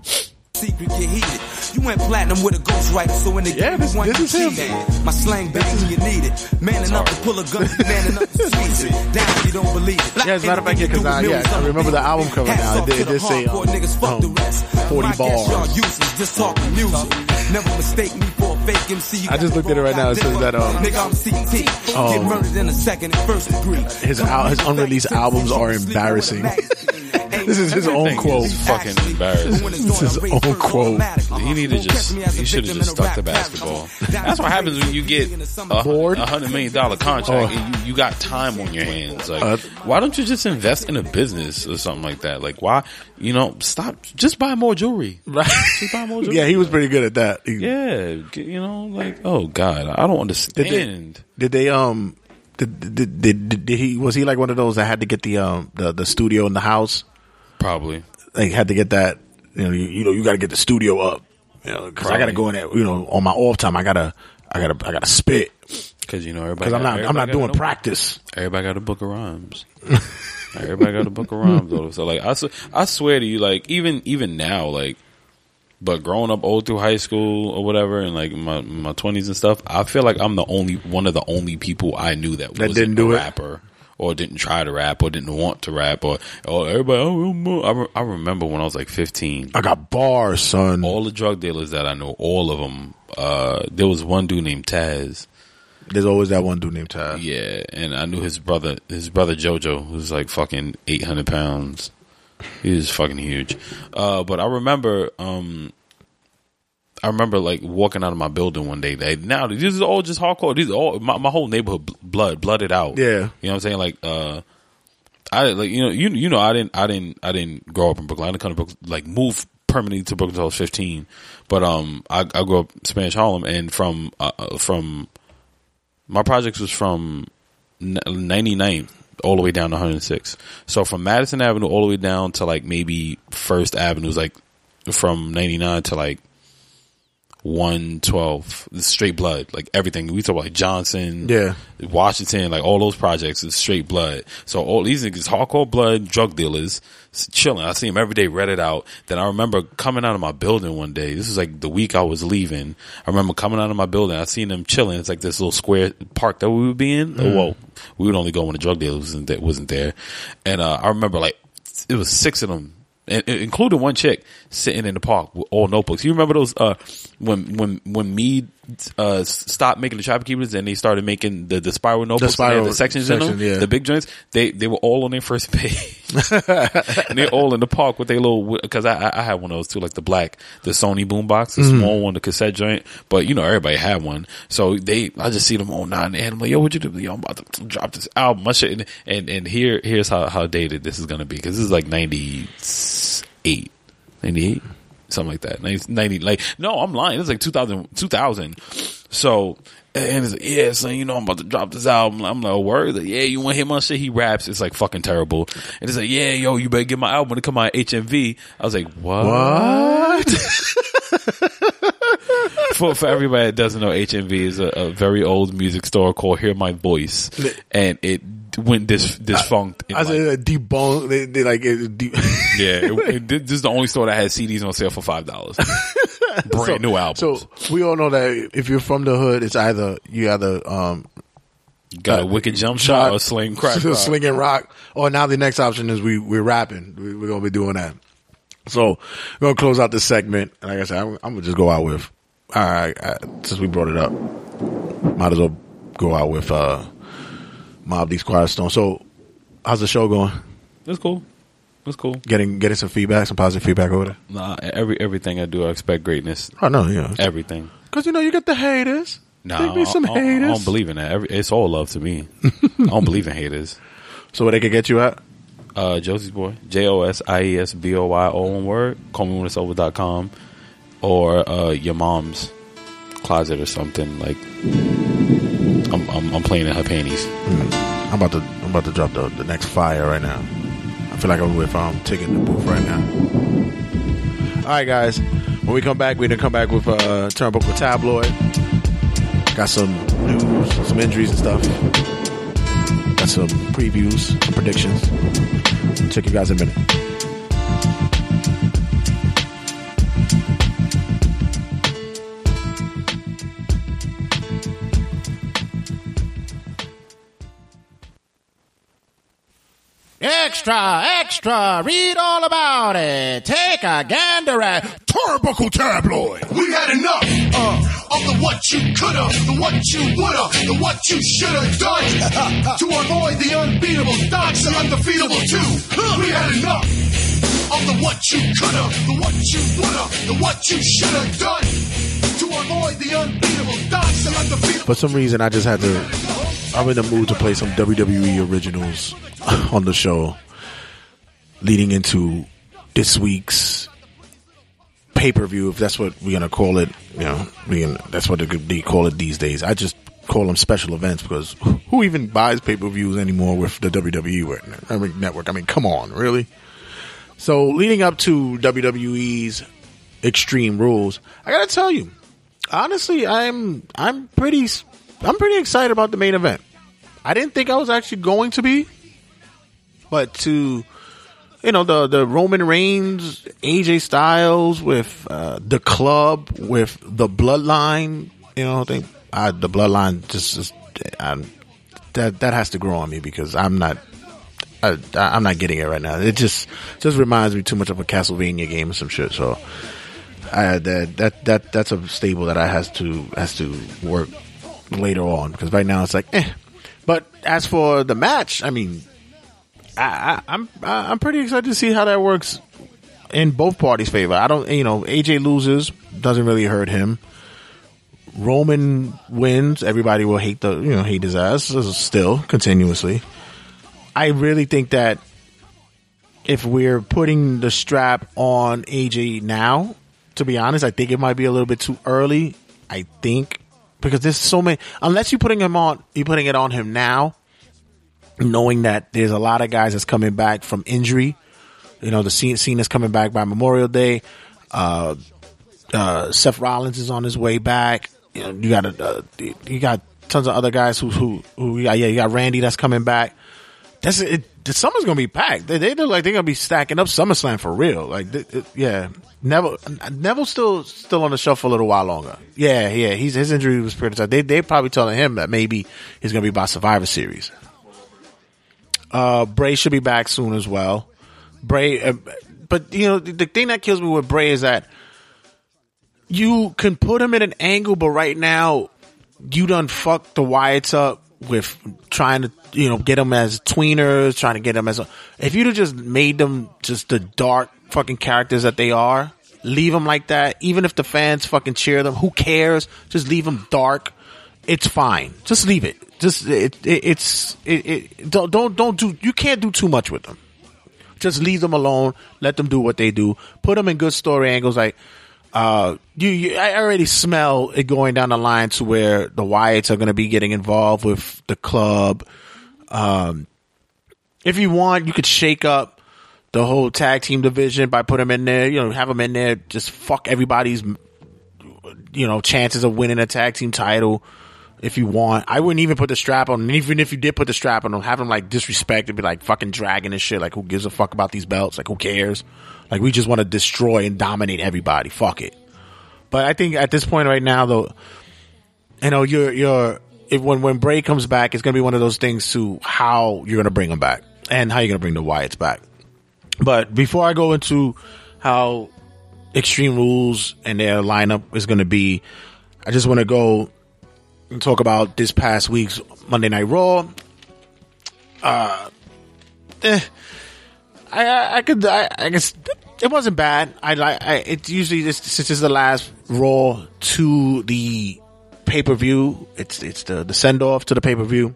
Secret get heated. You went platinum with a ghostwriter, so in the Yeah, game this- want this you is cheated. My slang bang when you need it. Man enough to pull a gun, *laughs* man enough to squeeze it. Down you don't believe it. Yeah, as a matter of fact, yeah, because I, yeah, I remember the album cover now. It did, it did say um, um, 40 bars. just talking music. Never mistake me for a fake MC. I just looked at it right now. It says that um, Nigga, I'm CT. um, Get murdered in a second and first degree. his his unreleased albums are embarrassing. This is his own quote. is fucking embarrassing. This is his own quote. He need to just. He should have just stuck to basketball. That's what happens when you get a, a hundred million dollar contract and you, you got time on your hands. Like, Uh, why don't you just invest in a business or something like that? Like, why? You know, stop. Just buy more jewelry. Right. Just buy more jewelry. Yeah, he was pretty good at that. He- Yeah, you know, like, oh god, I don't Did understand. they, did they um did, did, did, did, did he was he like one of those that had to get the um the, the studio in the house? Probably. They had to get that you know you, you know you got to get the studio up. You know, because I got to go in there. You know, on my off time, I gotta I gotta I gotta spit Because you know everybody. because I'm not I'm not doing a- practice. Everybody got a book of rhymes. *laughs* everybody got a book of rhymes though. So like I, I swear to you, like even even now, like but growing up old through high school or whatever, and like my my twenties and stuff, I feel like I'm the only one of the only people I knew that, That wasn't didn't do a it? Or didn't try to rap, or didn't want to rap, or or everybody. Oh, oh, oh. I, re- I remember when I was like 15. I got bars, son. All the drug dealers that I know, all of them. Uh, there was one dude named Taz. There's always that one dude named Taz. Yeah, and I knew his brother, his brother Jojo, who's like fucking eight hundred pounds. He was fucking huge. Uh, but I remember, um, I remember like walking out of my building one day. They, now this is all just hardcore. These all my, my whole neighborhood blood blooded out. Yeah. you know what I'm saying? Like, uh, I like you know you you know I didn't I didn't I didn't grow up in Brooklyn. I didn't come to Brooklyn like move permanently to Brooklyn until I was 15. But um, I I grew up Spanish Harlem, and from uh, uh, from my projects was from 99 all the way down to 106. So from Madison Avenue all the way down to like maybe First Avenue is like from 99 to like 112. It's straight blood, like everything. We talk about like Johnson, Yeah. Washington, like all those projects is straight blood. So all these niggas, hardcore blood, drug dealers, chilling. I see them every day, read it out. Then I remember coming out of my building one day. This is like the week I was leaving. I remember coming out of my building. I seen them chilling. It's like this little square park that we would be in. Mm. Well, we would only go when the drug dealer wasn't there. Wasn't there. And uh, I remember like it was six of them including one chick sitting in the park with all notebooks. You remember those uh, when when when Mead uh, stopped making the trapper keepers and they started making the, the spiral notebooks, had spiral the sections in them, yeah. the big joints. They they were all on their first *laughs* page, *laughs* and they're all in the park with their little. Because I I- I had one of those too, like the black the Sony boombox, the Mhm. small one, the cassette joint. But you know everybody had one, so they I just see them all nine and I'm like, yo, what you do? Yo, I'm about to drop this album, my shit, and and, and here here's how how dated this is gonna be because this is like ninety eight. 98 something like that. 90, 90 like no i'm lying. It's like 2000 2000 so and it's like yeah so you know i'm about to drop this album. I'm like oh, word? Like, yeah you want to hear my shit? He raps. It's like fucking terrible. And it's like yeah yo you better get my album to come out hmv i was like what? What? *laughs* for for everybody that doesn't know hmv is a, a very old music store called hear my voice. And it went dis, defunct in I like- said debunk. They, they like it, de- *laughs* yeah, it, it, *laughs* this is the only store that has CDs on sale for five dollars. *laughs* Brand So- new album. So we all know that if you're from the hood, it's either you either um Got a wicked jump shot or sling crack rock. sling and rock. Or now the next option is we we're rapping. We, we're gonna be doing that. So we're gonna close out this segment. And like I said, I'm, I'm gonna just go out with. All right, uh, since we brought it up, might as well go out with uh Mobb Deep Quiet Storm. So how's the show going? It's cool. It's cool. Getting getting some feedback, some positive feedback over there. Nah, every everything I do, I expect greatness. I know, yeah. Everything. Because you know you get the haters. Nah, There be some I, I- I don't believe in that. Every, it's all love to me. *laughs* I don't believe in haters. So where they can get you at? Uh, Josie's boy, J O S I E S B O Y, all one word. Call me when it's over.com or uh, your mom's closet or something. Like I'm, I'm, I'm playing in her panties. I'm about to I'm about to drop the, the next fire right now. I feel like I'm with um taking the booth right now. All right, guys. When we come back, we're gonna come back with uh Turnbuckle Tabloid. Got some news, some injuries and stuff. Got some previews, some predictions. Check you guys in a minute. Extra, extra, read all about it. Take a gander at Turnbuckle Tabloid. We had enough uh, of the what you coulda, the what you woulda, the what you shoulda done *laughs* to avoid the unbeatable, dodge the undefeatable too. We had enough of the what you coulda, the what you woulda, the what you shoulda done to avoid the unbeatable, dodge the undefeatable. For some reason, I just had to. I'm in the mood to play some WWE originals *laughs* on the show, leading into this week's pay per view, if that's what we're gonna call it. You know, we can, that's what they, call it these days. I just call them special events because who even buys pay per views anymore with the WWE network? I mean, come on, really? So, leading up to WWE's Extreme Rules, I gotta tell you, honestly, I'm I'm pretty I'm pretty excited about the main event. I didn't think I was actually going to be, but to you know the the Roman Reigns, AJ Styles with uh, the club with the Bloodline. You know, I think I, the Bloodline just, I'm, that that has to grow on me because I'm not. I, I'm not getting it right now. It just just reminds me too much of a Castlevania game or some shit. So, I, that that that that's a stable that I has to has to work later on because right now it's like, eh. But as for the match, I mean, I, I'm I'm pretty excited to see how that works in both parties' favor. I don't, you know, AJ loses doesn't really hurt him. Roman wins, everybody will hate the you know hate his ass still continuously. I really think that if we're putting the strap on AJ now, to be honest, I think it might be a little bit too early. I think because there's so many. Unless you're putting him on, you're putting it on him now, knowing that there's a lot of guys that's coming back from injury. You know, the Cena, Cena is coming back by Memorial Day. Uh, uh, Seth Rollins is on his way back. You know, you got a, uh, you got tons of other guys who who who yeah, you got Randy that's coming back. That's it. The summer's gonna be packed. They, they look like they're gonna be stacking up SummerSlam for real. Like, it, it, yeah, Neville Neville's still still on the shelf for a little while longer. Yeah, yeah, he's his injury was pretty tough. They they probably telling him that maybe he's gonna be by Survivor Series. Uh, Bray should be back soon as well. Bray, uh, but you know the, thing that kills me with Bray is that you can put him in an angle, but right now you done fucked the Wyatts up with trying to, you know, get them as tweeners, trying to get them as a, if you'd have just made them just the dark fucking characters that they are, leave them like that. Even if the fans fucking cheer them, who cares? Just leave them dark. It's fine. Just leave it. Just, it, it it's, it, it, don't, don't, don't do, you can't do too much with them. Just leave them alone. Let them do what they do. Put them in good story angles. Like, uh, you, you, I already smell it going down the line to where the Wyatts are going to be getting involved with the club. Um, if you want, you could shake up the whole tag team division by putting them in there. You know, have them in there. Just fuck everybody's, you know, chances of winning a tag team title. If you want, I wouldn't even put the strap on. And even if you did put the strap on, them, have them like disrespect and be like fucking dragging and shit. Like, who gives a fuck about these belts? Like, who cares? Like we just want to destroy and dominate everybody. Fuck it. But I think at this point right now, though, you know, you're you're if, when when Bray comes back, it's gonna be one of those things to how you're gonna bring him back and how you're gonna bring the Wyatts back. But before I go into how Extreme Rules and their lineup is gonna be, I just want to go and talk about this past week's Monday Night Raw. Uh, eh, I, I, could, I, I guess it wasn't bad. I like, it's usually this, since it's the last Raw to the pay per view. It's, it's the, the send off to the pay per view.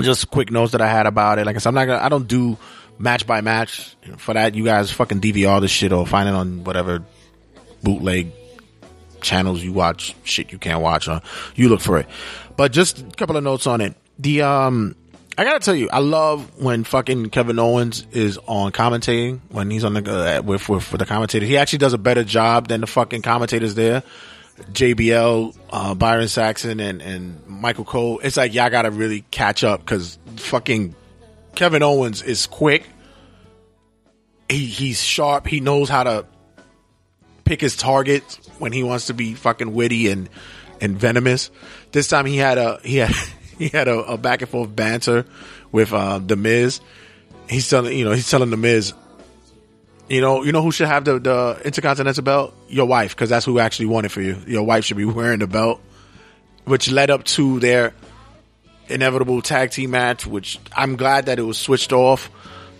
Just quick notes that I had about it. Like I said, I'm not gonna, I don't do match by match. For that, you guys fucking DVR this shit or find it on whatever bootleg channels you watch shit you can't watch on. You look for it. But just a couple of notes on it. The, um, I gotta tell you, I love when fucking Kevin Owens is on commentating when he's on the uh, with, with with the commentator. He actually does a better job than the fucking commentators there. JBL, uh, Byron Saxton, and and Michael Cole. It's like y'all gotta really catch up because fucking Kevin Owens is quick. He he's sharp. He knows how to pick his targets when he wants to be fucking witty and and venomous. This time he had a he had *laughs* he had a, a back and forth banter with uh, the Miz, he's telling you know he's telling the Miz, you know you know who should have the the Intercontinental belt? Your wife, because that's who actually won it for you. Your wife should be wearing the belt, which led up to their inevitable tag team match. Which I'm glad that it was switched off.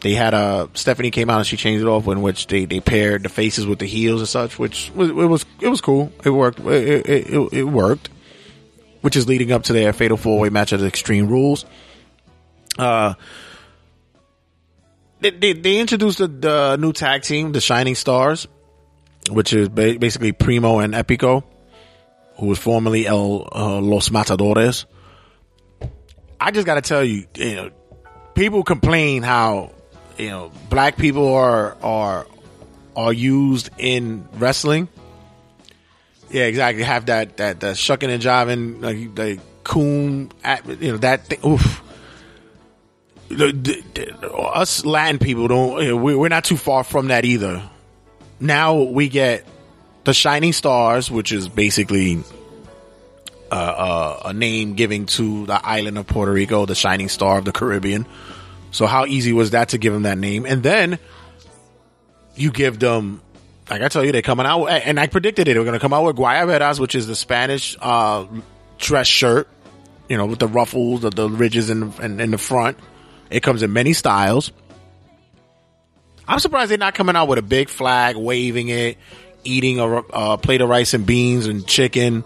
They had a Stephanie came out and she changed it off, in which they, they paired the faces with the heels and such, which was it was it was cool. It worked. It it, it, it worked. Which is leading up to their fatal four way match at Extreme Rules. Uh, they, they, they introduced the, the new tag team, the Shining Stars, which is ba- basically Primo and Epico, who was formerly El uh, Los Matadores. I just got to tell you, you know, people complain how you know black people are are are used in wrestling. Yeah, exactly. Have that that the shucking and jiving, like the coon, you know that thing. Oof. Us Latin people don't. We're not too far from that either. Now we get the Shining Stars, which is basically uh, uh, a name giving to the island of Puerto Rico, the Shining Star of the Caribbean. So how easy was that to give them that name? And then you give them, like I tell you, they're coming out, and I predicted it. They're going to come out with Guayaberas, which is the Spanish uh, dress shirt, you know, with the ruffles, the, the ridges in, in, in the front. It comes in many styles. I'm surprised they're not coming out with a big flag, waving it, eating a, a plate of rice and beans and chicken,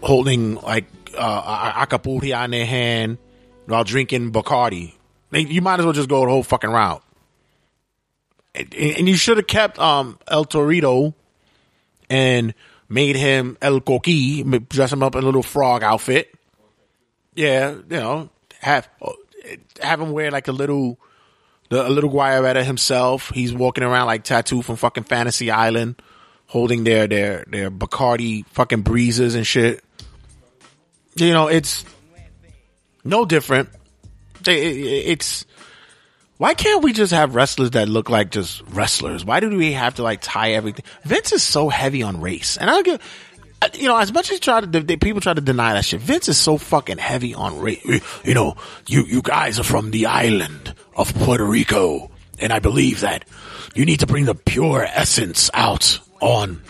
holding like uh, a- acapulco in their hand while drinking Bacardi. You might as well just go the whole fucking route. And, and you should have kept um, El Torito and made him El Coqui, dress him up in a little frog outfit. Yeah, you know, have have him wear like a little a little Guayabera himself. He's walking around like tattoo from fucking Fantasy Island, holding their their their Bacardi fucking breezes and shit. You know, it's no different. It's why can't we just have wrestlers that look like just wrestlers? Why do we have to like tie everything? Vince is so heavy on race, and I don't get. uh, You know, as much as try to, people try to deny that shit. Vince is so fucking heavy on race. You know, you you guys are from the island of Puerto Rico, and I believe that you need to bring the pure essence out on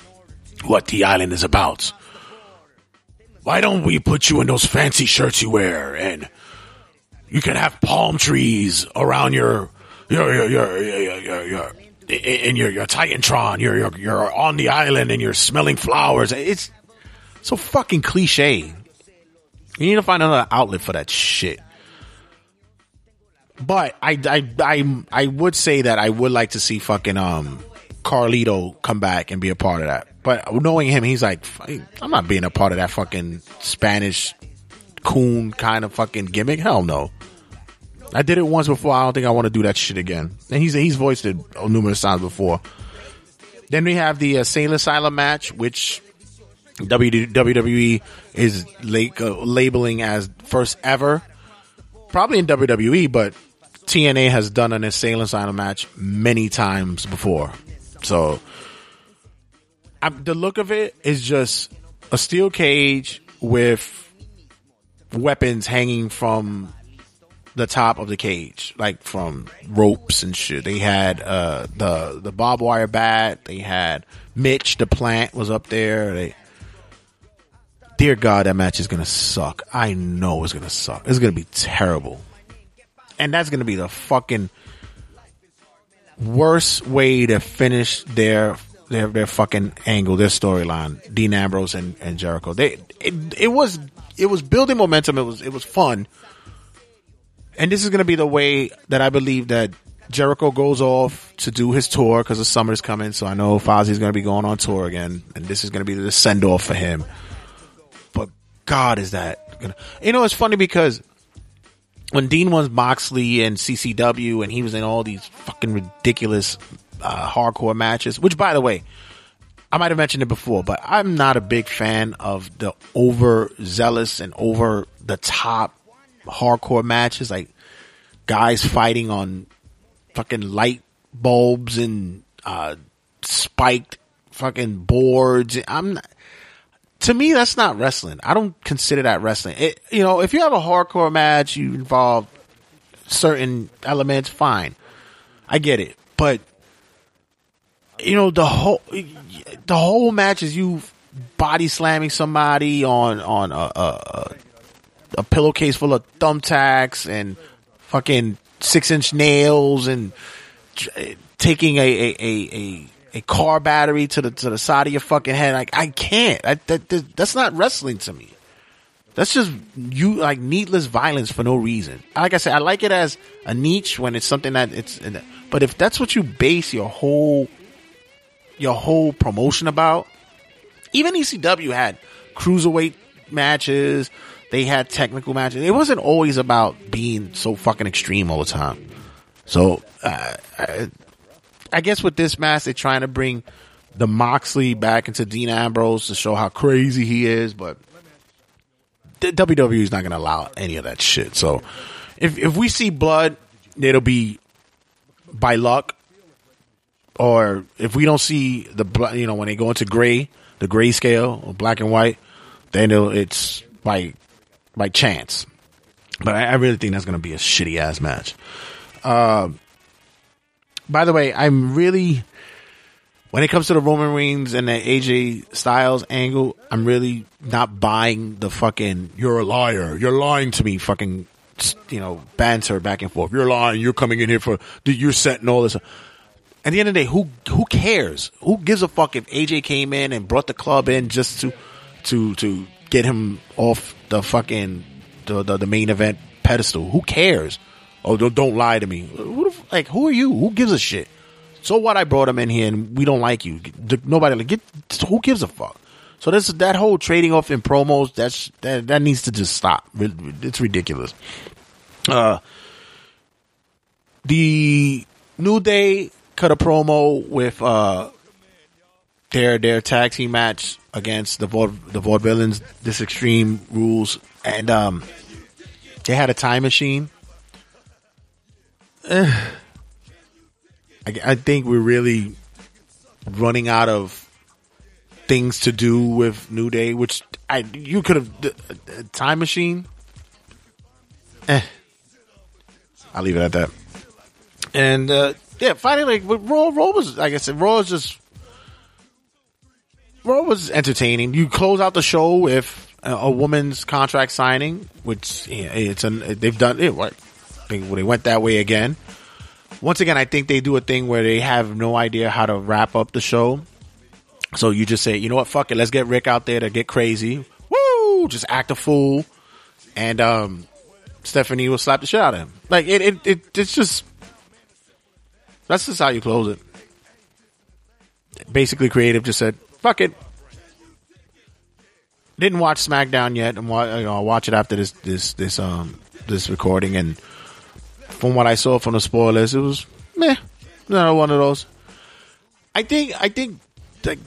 what the island is about. Why don't we put you in those fancy shirts you wear and you can have palm trees around your your your your your, your, your in your your Titantron. You're you're you're on the island and you're smelling flowers. It's so fucking cliche. You need to find another outlet for that shit. But I I I I would say that I would like to see fucking um Carlito come back and be a part of that. But knowing him, he's like, I'm not being a part of that fucking Spanish coon kind of fucking gimmick. Hell no. I did it once before. I don't think I want to do that shit again. And he's he's voiced it numerous times before. Then we have the uh, Sailor Asylum match, which WWE is like, uh, labeling as first ever, probably in WWE, but TNA has done an Insane Asylum match many times before. So I, the look of it is just a steel cage with weapons hanging from the top of the cage, like from ropes and shit. They had uh, the the barbed wire bat. They had Mitch the plant was up there. They, dear God, that match is gonna suck. I know it's gonna suck. It's gonna be terrible, and that's gonna be the fucking worst way to finish their their their fucking angle, their storyline. Dean Ambrose and, and Jericho. They it, it was it was building momentum. It was it was fun. And this is going to be the way that I believe that Jericho goes off to do his tour because the summer's coming. So I know Fozzy's going to be going on tour again, and this is going to be the send off for him. But God, is that gonna? You know, it's funny because when Dean was Moxley and CZW, and he was in all these fucking ridiculous uh, hardcore matches. Which, by the way, I might have mentioned it before, but I'm not a big fan of the overzealous and over the top hardcore matches, like guys fighting on fucking light bulbs and uh, spiked fucking boards. I'm not, to me, that's not wrestling. I don't consider that wrestling. It, you know, if you have a hardcore match, you involve certain elements, fine. I get it. But you know, the whole the whole match is you body slamming somebody on on a, a, a, a pillowcase full of thumbtacks and fucking six inch nails and taking a a, a, a car battery to the to the side of your fucking head. Like I can't. I, that that's not wrestling to me. That's just you like needless violence for no reason. Like I said, I like it as a niche when it's something that it's. But if that's what you base your whole your whole promotion about, even ECW had cruiserweight matches. They had technical matches. It wasn't always about being so fucking extreme all the time. So uh, I, I guess with this match, they're trying to bring the Moxley back into Dean Ambrose to show how crazy he is, but the WWE is not going to allow any of that shit. So if if we see blood, it'll be by luck, or if we don't see the blood, you know, when they go into gray, the gray scale or black and white, then it's by by chance. But I, I really think that's going to be a shitty ass match. Uh, by the way, I'm really when it comes to the Roman Reigns and the AJ Styles angle, I'm really not buying the fucking "you're a liar, you're lying to me" fucking you know banter back and forth. You're lying. You're coming in here for you're setting all this. At the end of the day, who who cares? Who gives a fuck if AJ came in and brought the club in just to to to get him off the fucking the the, the main event pedestal? Who cares? Oh, don't, don't lie to me. Who the, like who are you? Who gives a shit? So what? I brought him in here and we don't like you. Nobody like get. Who gives a fuck? So this that whole trading off in promos that's that that needs to just stop. It's ridiculous. Uh, the New Day cut a promo with uh their their tag team match against the Vaude, the Vaudevillains. This Extreme Rules and um they had a time machine. Eh. I, I think we're really running out of things to do with New Day, which I you could have time machine. Eh, I'll leave it at that. And uh, yeah, finally, like Raw, Raw was like I said, Raw was just Raw was entertaining. You close out the show with a, woman's contract signing, which yeah, it's an they've done it. They, they went that way again once again, I think they do a thing where they have no idea how to wrap up the show. So you just say, you know what, fuck it, let's get Ric out there to get crazy. Woo! Just act a fool. And um Stephanie will slap the shit out of him. Like it it, it it's just that's just how you close it. Basically creative just said, fuck it. Didn't watch SmackDown yet. Wa- you know, I'll watch it after this this this um this recording and from what I saw from the spoilers, it was meh. Another one of those. I think I think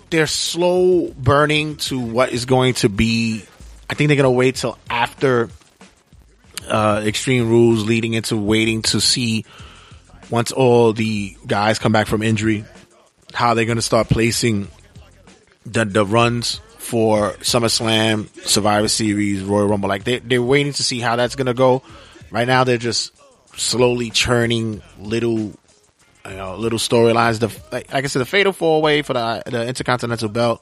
they're slow burning to what is going to be. I think they're gonna wait till after uh, Extreme Rules, leading into waiting to see once all the guys come back from injury, how they're gonna start placing the the runs for SummerSlam, Survivor Series, Royal Rumble. Like they they're waiting to see how that's gonna go. Right now, they're just slowly churning little, you know, little storylines. The like, like I said, the Fatal Four Way for the the Intercontinental Belt.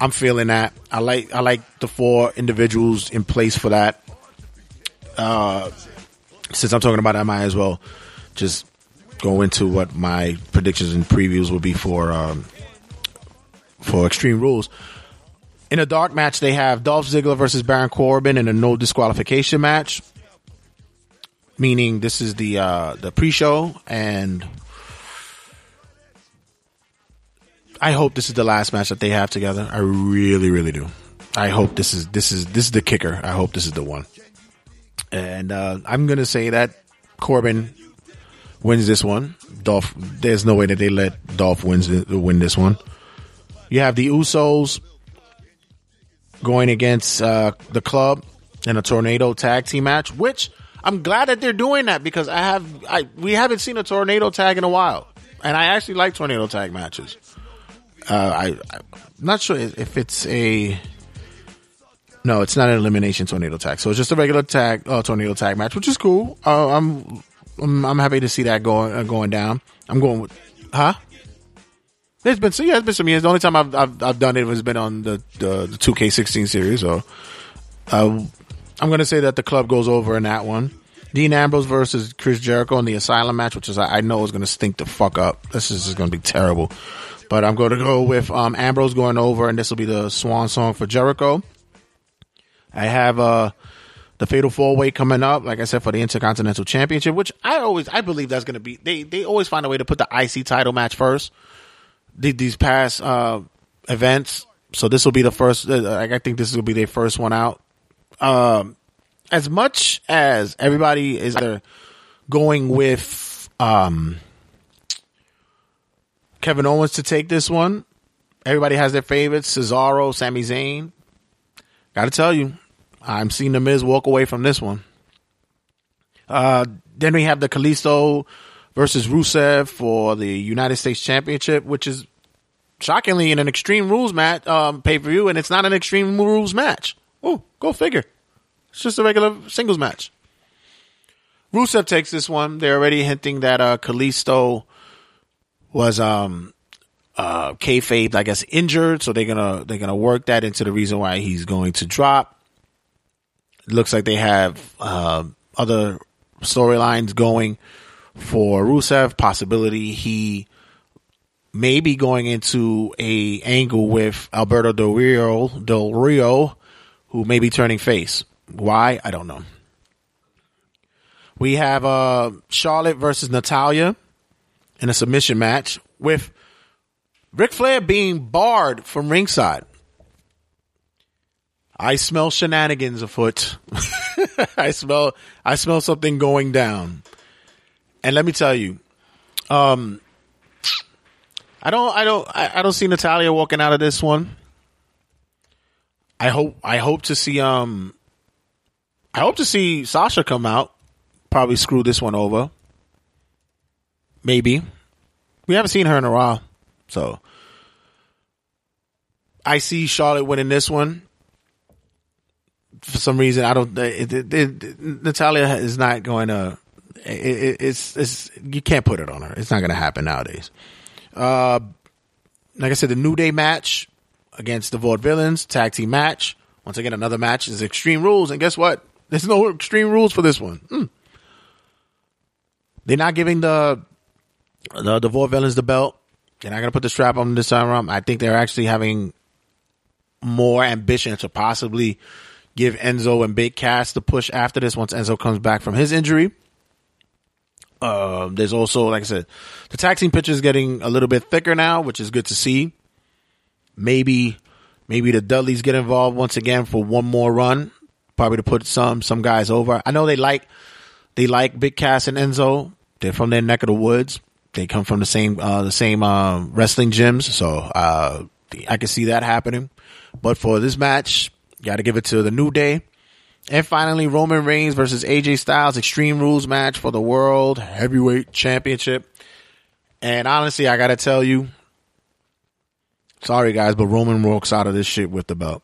I'm feeling that. I like I like the four individuals in place for that. Uh, since I'm talking about, it, I might as well just go into what my predictions and previews will be for um, for Extreme Rules. In a dark match, they have Dolph Ziggler versus Baron Corbin in a no disqualification match meaning this is the uh, the pre-show, and I hope this is the last match that they have together. I really, really do. I hope this is this is this is the kicker. I hope this is the one. And uh, I'm gonna say that Corbin wins this one. Dolph. There's no way that they let Dolph wins win this one. You have the Usos going against uh, the club in a tornado tag team match, which I'm glad that they're doing that because I have I we haven't seen a tornado tag in a while, and I actually like tornado tag matches. Uh, I I'm not sure if it's a No, it's not an elimination tornado tag. So it's just a regular tag uh, tornado tag match, which is cool. Uh, I'm, I'm I'm happy to see that going uh, going down. I'm going with, huh? There's been yeah, it's been some years. The only time I've I've, I've done it has been on the the, the 2K16 series. So, uh, I'm going to say that the club goes over in that one. Dean Ambrose versus Chris Jericho in the Asylum match, which is I know is going to stink the fuck up. This is going to be terrible. But I'm going to go with um, Ambrose going over, and this will be the swan song for Jericho. I have uh, the Fatal Four Way coming up, like I said, for the Intercontinental Championship, which I always I believe that's going to be. They they always find a way to put the IC title match first. The, these past uh, events, so this will be the first. Uh, I think this will be their first one out. Um, as much as everybody is either going with um, Kevin Owens to take this one, everybody has their favorites: Cesaro, Sami Zayn. Got to tell you, I'm seeing the Miz walk away from this one. Uh, then we have the Kalisto versus Rusev for the United States Championship, which is shockingly in an Extreme Rules match um, pay per view, and it's not an Extreme Rules match. Oh, go figure. It's just a regular singles match. Rusev takes this one. They're already hinting that uh, Kalisto was um uh kayfabe, I guess, injured, so they're gonna they're gonna work that into the reason why he's going to drop. It looks like they have uh, other storylines going for Rusev. Possibility he may be going into a angle with Alberto Del Rio, Del Rio, who may be turning face. Why? I don't know. We have uh, Charlotte versus Natalya in a submission match with Ric Flair being barred from ringside. I smell shenanigans afoot. *laughs* I smell I smell something going down. And let me tell you, um I don't I don't I, I don't see Natalya walking out of this one. I hope I hope to see um I hope to see Sasha come out. Probably screw this one over. Maybe. We haven't seen her in a while. So I see Charlotte winning this one. For some reason, I don't. It, it, it, Natalya is not going to. It's it's you can't put it on her. It's not going to happen nowadays. Uh, like I said, the New Day match against the Vaudevillains tag team match. Once again, another match is Extreme Rules, and guess what? There's no Extreme Rules for this one. Hmm. They're not giving the the, the Vaudevillains the belt. They're not going to put the strap on this time around. I think they're actually having more ambition to possibly give Enzo and Big Cass the push after this once Enzo comes back from his injury. Um, there's also, like I said, the taxing picture is getting a little bit thicker now, which is good to see. Maybe, maybe the Dudleys get involved once again for one more run, probably to put some some guys over. I know they like they like Big Cass and Enzo. They're from their neck of the woods. They come from the same uh, the same uh, wrestling gyms, so uh, I can see that happening. But for this match, got to give it to the New Day. And finally, Roman Reigns versus AJ Styles Extreme Rules match for the World Heavyweight Championship. And honestly, I got to tell you, sorry guys, but Roman walks out of this shit with the belt.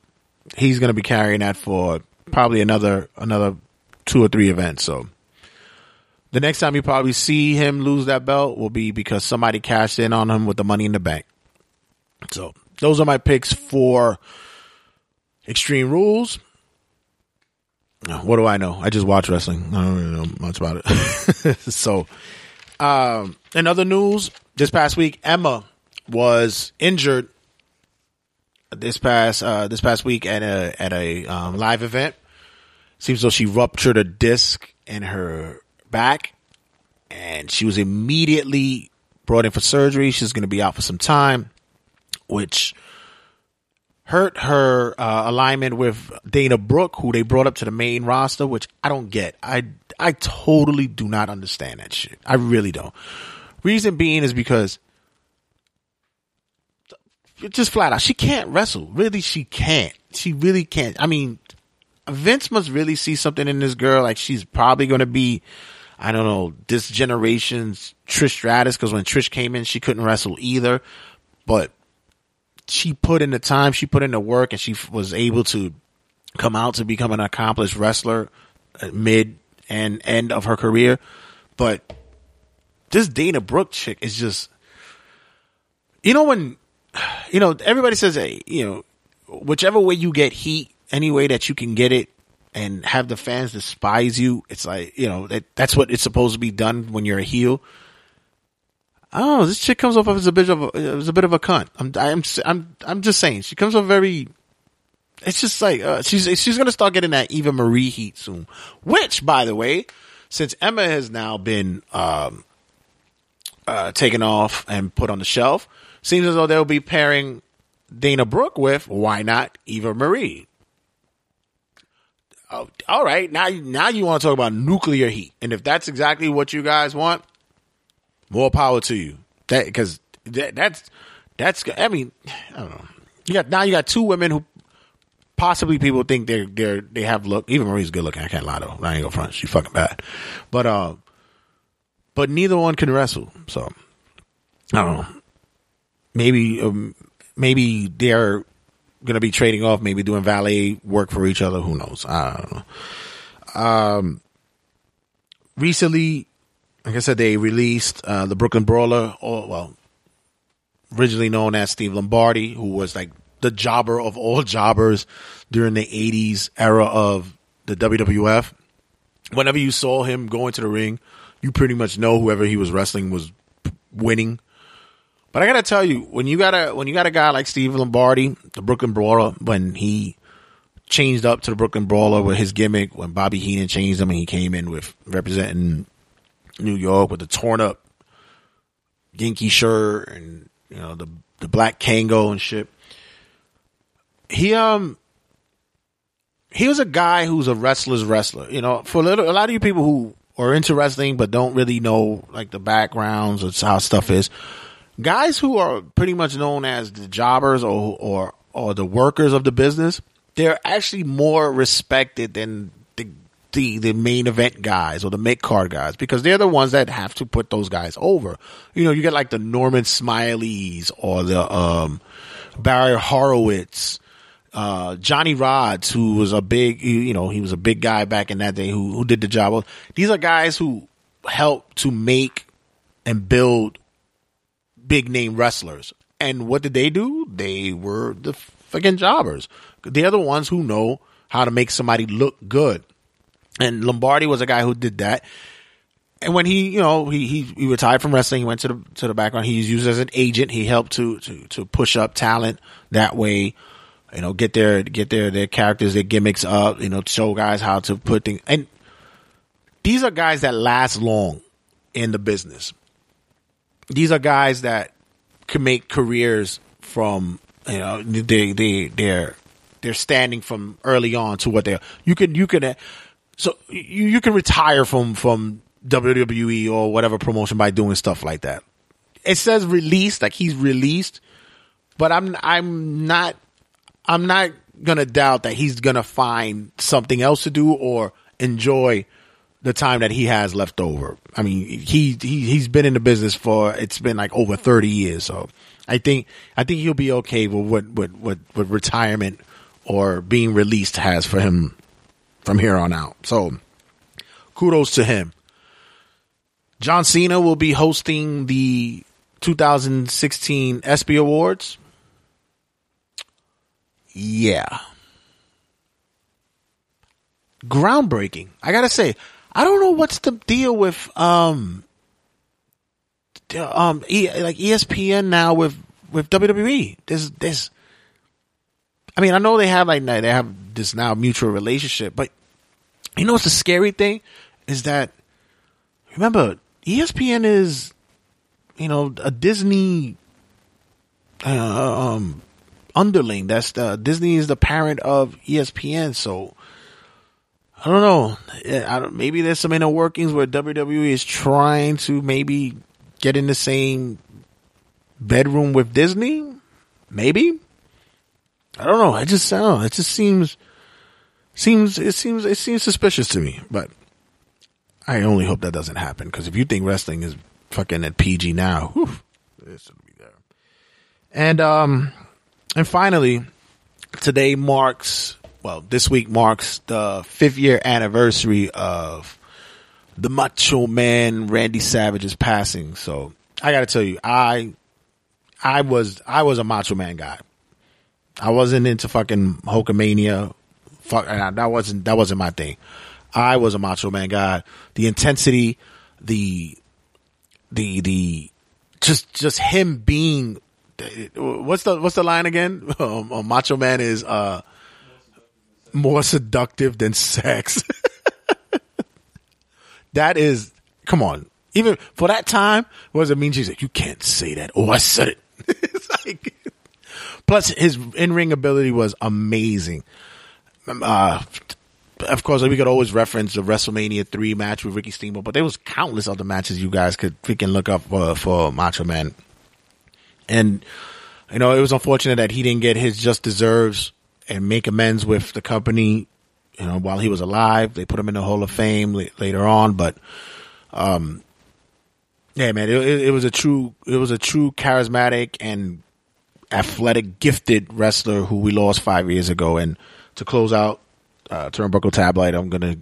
He's going to be carrying that for probably another another two or three events. So the next time you probably see him lose that belt will be because somebody cashed in on him with the money in the bank. So those are my picks for Extreme Rules. What do I know? I just watch wrestling. I don't really know much about it. *laughs* so, um, in other news, this past week, Emma was injured this past uh, this past week at a at a um, live event. Seems though she ruptured a disc in her back, and she was immediately brought in for surgery. She's going to be out for some time, which hurt her uh, alignment with Dana Brooke, who they brought up to the main roster, which I don't get. I I totally do not understand that shit. I really don't. Reason being is because just flat out, she can't wrestle. Really, she can't. She really can't. I mean, Vince must really see something in this girl. Like she's probably going to be, I don't know, this generation's Trish Stratus. Because when Trish came in, she couldn't wrestle either. But she put in the time, she put in the work, and she was able to come out to become an accomplished wrestler uh, mid and end of her career. But this Dana Brooke chick is just, you know, when, *sighs* you know, everybody says, hey, you know, whichever way you get heat, any way that you can get it and have the fans despise you, it's like, you know, that, that's what it's supposed to be done when you're a heel. I. This chick comes off as a bit of a, as a bit of a cunt. I'm, I'm, I'm, I'm just saying. She comes off very. It's just like uh, she's she's gonna start getting that Eva Marie heat soon. Which, by the way, since Emma has now been um, uh, taken off and put on the shelf, seems as though they'll be pairing Dana Brooke with why not Eva Marie. Oh, all right, now now you want to talk about nuclear heat, and if that's exactly what you guys want, more power to you. That because that, that's that's. I mean, I don't know. You got now you got two women who possibly people think they're they're they have look. Even Marie's good looking. I can't lie though. I ain't gonna front. She's fucking bad. But uh, but neither one can wrestle. So I don't know. Maybe um, maybe they're gonna be trading off. Maybe doing valet work for each other. Who knows? I don't know. Um, recently like I said, they released uh, the Brooklyn Brawler, or well, originally known as Steve Lombardi, who was like the jobber of all *laughs* jobbers during the '80s era of the WWF. Whenever you saw him go into the ring, you pretty much know whoever he was wrestling was winning. But I gotta tell you, when you got a when you got a guy like Steve Lombardi, the Brooklyn Brawler, when he changed up to the Brooklyn Brawler with his gimmick, when Bobby Heenan changed him and he came in with representing New York with the torn up Yankee shirt and you know the the black Kangol and shit. He um he was a guy who's a wrestler's wrestler. You know, for a, little, a lot of you people who are into wrestling but don't really know like the backgrounds or how stuff is, guys who are pretty much known as the jobbers or or or the workers of the business, they're actually more respected than the the main event guys or the mid card guys because they're the ones that have to put those guys over. You know, you get like the Norman Smileys or the um, Barry Horowitz, uh, Johnny Rodz, who was a big, you know, he was a big guy back in that day who who did the job. These are guys who helped to make and build big name wrestlers. And what did they do? They were the fucking jobbers. They're the ones who know how to make somebody look good. And Lombardi was a guy who did that. And when he, you know, he, he, he retired from wrestling, he went to the, to the background. He used as an agent. He helped to, to, to push up talent that way, you know, get their, get their, their characters, their gimmicks up, you know, show guys how to put things. And these are guys that last long in the business. These are guys that can make careers from, you know, they, they, they're, they're standing from early on to what they're, you can, you can, so you, you can retire from, from WWE or whatever promotion by doing stuff like that. It says released, like he's released, but I'm, I'm not, I'm not gonna doubt that he's gonna find something else to do or enjoy the time that he has left over. I mean, he, he, he's been in the business for, it's been like over 30 years. So I think, I think he'll be okay with what, what, what, what retirement or being released has for him from here on out. So kudos to him. John Cena will be hosting the 2016 ESPY Awards. Yeah. Groundbreaking. I gotta say, I don't know what's the deal with um um e- like ESPN now with with WWE. There's there's I mean, I know they have like they have this now mutual relationship, but you know what's the scary thing is that remember ESPN is you know a Disney uh, um underling. That's the Disney is the parent of ESPN, so I don't know. I don't, maybe there's some inner workings where WWE is trying to maybe get in the same bedroom with Disney. Maybe I don't know. I just know. It just seems seems it seems it seems suspicious to me. But I only hope that doesn't happen because if you think wrestling is fucking at PG now, whew, this will be there. And um and finally, today marks well, this week marks the fifth year anniversary of the Macho Man Randy Savage's passing. So I got to tell you, I I was I was a Macho Man guy. I wasn't into fucking Hulkamania. Fuck, that wasn't that wasn't my thing. I was a Macho Man guy. The intensity, the the the just just him being what's the what's the line again? *laughs* Um, uh, Macho Man is uh more seductive than sex. *laughs* that is come on. Even for that time, what does it mean? She's like, you can't say that. Oh, I said it. *laughs* like, plus his in ring ability was amazing. Uh, of course, we could always reference the WrestleMania three match with Ricky Steamboat, but there was countless other matches you guys could freaking look up for, for Macho Man. And you know, it was unfortunate that he didn't get his just deserves and make amends with the company. You know, while he was alive, they put him in the Hall of Fame later on, but um, yeah, man, it, it was a true, it was a true charismatic and athletic, gifted wrestler who we lost five years ago. And to close out uh, Turnbuckle Tabloid, I'm gonna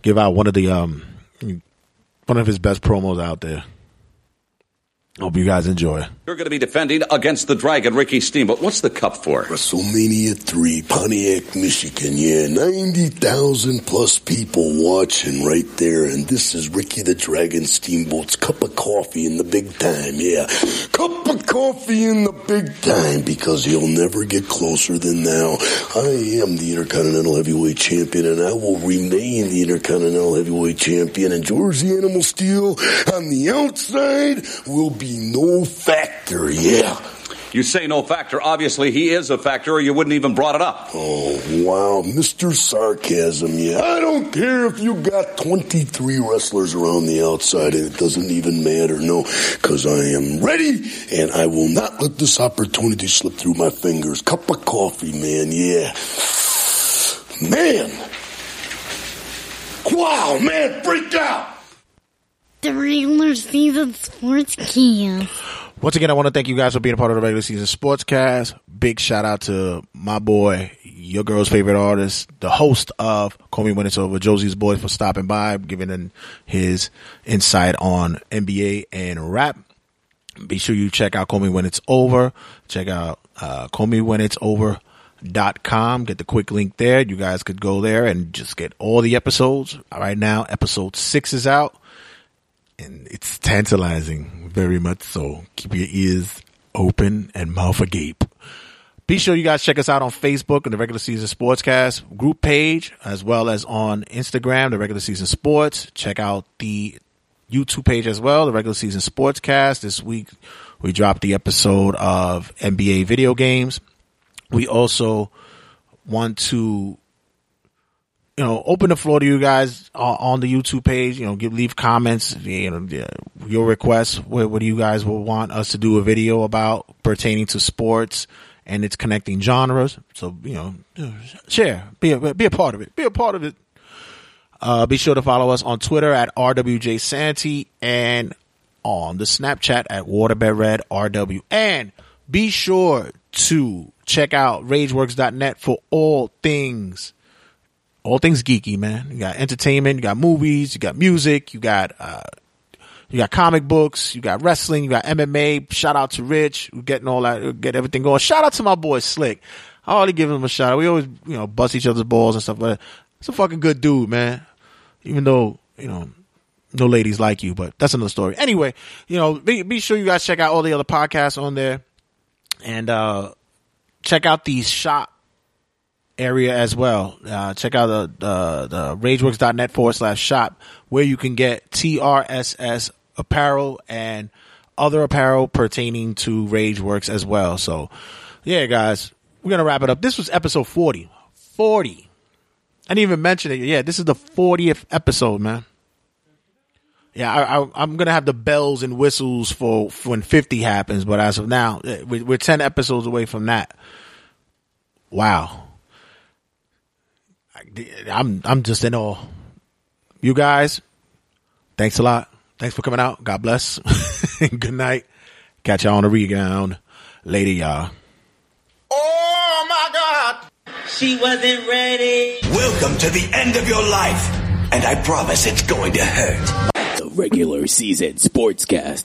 give out one of the um, one of his best promos out there. Hope you guys enjoy. You're going to be defending against the Dragon, Ricky Steamboat. What's the cup for? WrestleMania 3, Pontiac, Michigan. Yeah, 90,000 plus people watching right there. And this is Ricky the Dragon Steamboat's cup of coffee in the big time. Yeah, cup of coffee in the big time because he'll never get closer than now. I am the Intercontinental Heavyweight Champion and I will remain the Intercontinental Heavyweight Champion. And George the Animal Steele on the outside will be no factor, yeah. You say no factor. Obviously, he is a factor, or you wouldn't even brought it up. Oh, wow. Mr. Sarcasm, yeah. I don't care if you got 23 wrestlers around the outside, and it doesn't even matter, no, because I am ready, and I will not let this opportunity slip through my fingers. Cup of coffee, man, yeah. Man. Wow, man, freaked out. The regular season sports sportscast. Once again, I want to thank you guys for being a part of the regular season sportscast. Big shout out to my boy, your girl's favorite artist, the host of Call Me When It's Over, Josie's Boy, for stopping by, giving in his insight on NBA and rap. Be sure you check out Call Me When It's Over. Check out uh, Call Me When It's Over dot com get the quick link there you guys could go there and just get all the episodes right now episode six is out and it's tantalizing very much so. Keep your ears open and mouth agape. Be sure you guys check us out on Facebook and the regular season sportscast group page, as well as on Instagram, the regular season sports. Check out the YouTube page as well, the regular season sportscast. This week we dropped the episode of NBA video games. We also want to you know, open the floor to you guys on the YouTube page. You know, give leave comments. You know, your requests. What, what do you guys will want us to do a video about pertaining to sports and its connecting genres? So you know, share, be a, be a part of it. Be a part of it. Uh, be sure to follow us on Twitter at RWJ Santy and on the Snapchat at Waterbed Red WaterbedRedRW. And be sure to check out RageWorks.net for all things all things geeky, man. You got entertainment, you got movies, you got music, you got uh, you got comic books, you got wrestling, you got MMA. Shout out to Rich, we're getting all that, get everything going. Shout out to my boy Slick. I already give him a shout out. We always, you know, bust each other's balls and stuff, but it's a fucking good dude, man. Even though, you know, no ladies like you, but that's another story. Anyway, you know, be, be sure you guys check out all the other podcasts on there and, uh, check out the shop area as well. Uh, check out the, the, the rageworks.net forward slash shop where you can get TRSS apparel and other apparel pertaining to Rageworks as well. So yeah, guys, we're going to wrap it up. This was episode 40. 40. I didn't even mention it. Yeah, this is the 40th episode, man. Yeah, I, I'm gonna have the bells and whistles for, for when 50 happens, but as of now, we're, we're 10 episodes away from that. Wow. I'm I'm just in awe. You guys, thanks a lot. Thanks for coming out. God bless. *laughs* Good night. Catch y'all on the rebound. Later, y'all. Oh my God! she wasn't ready. Welcome to the end of your life, and I promise it's going to hurt. The regular season sportscast.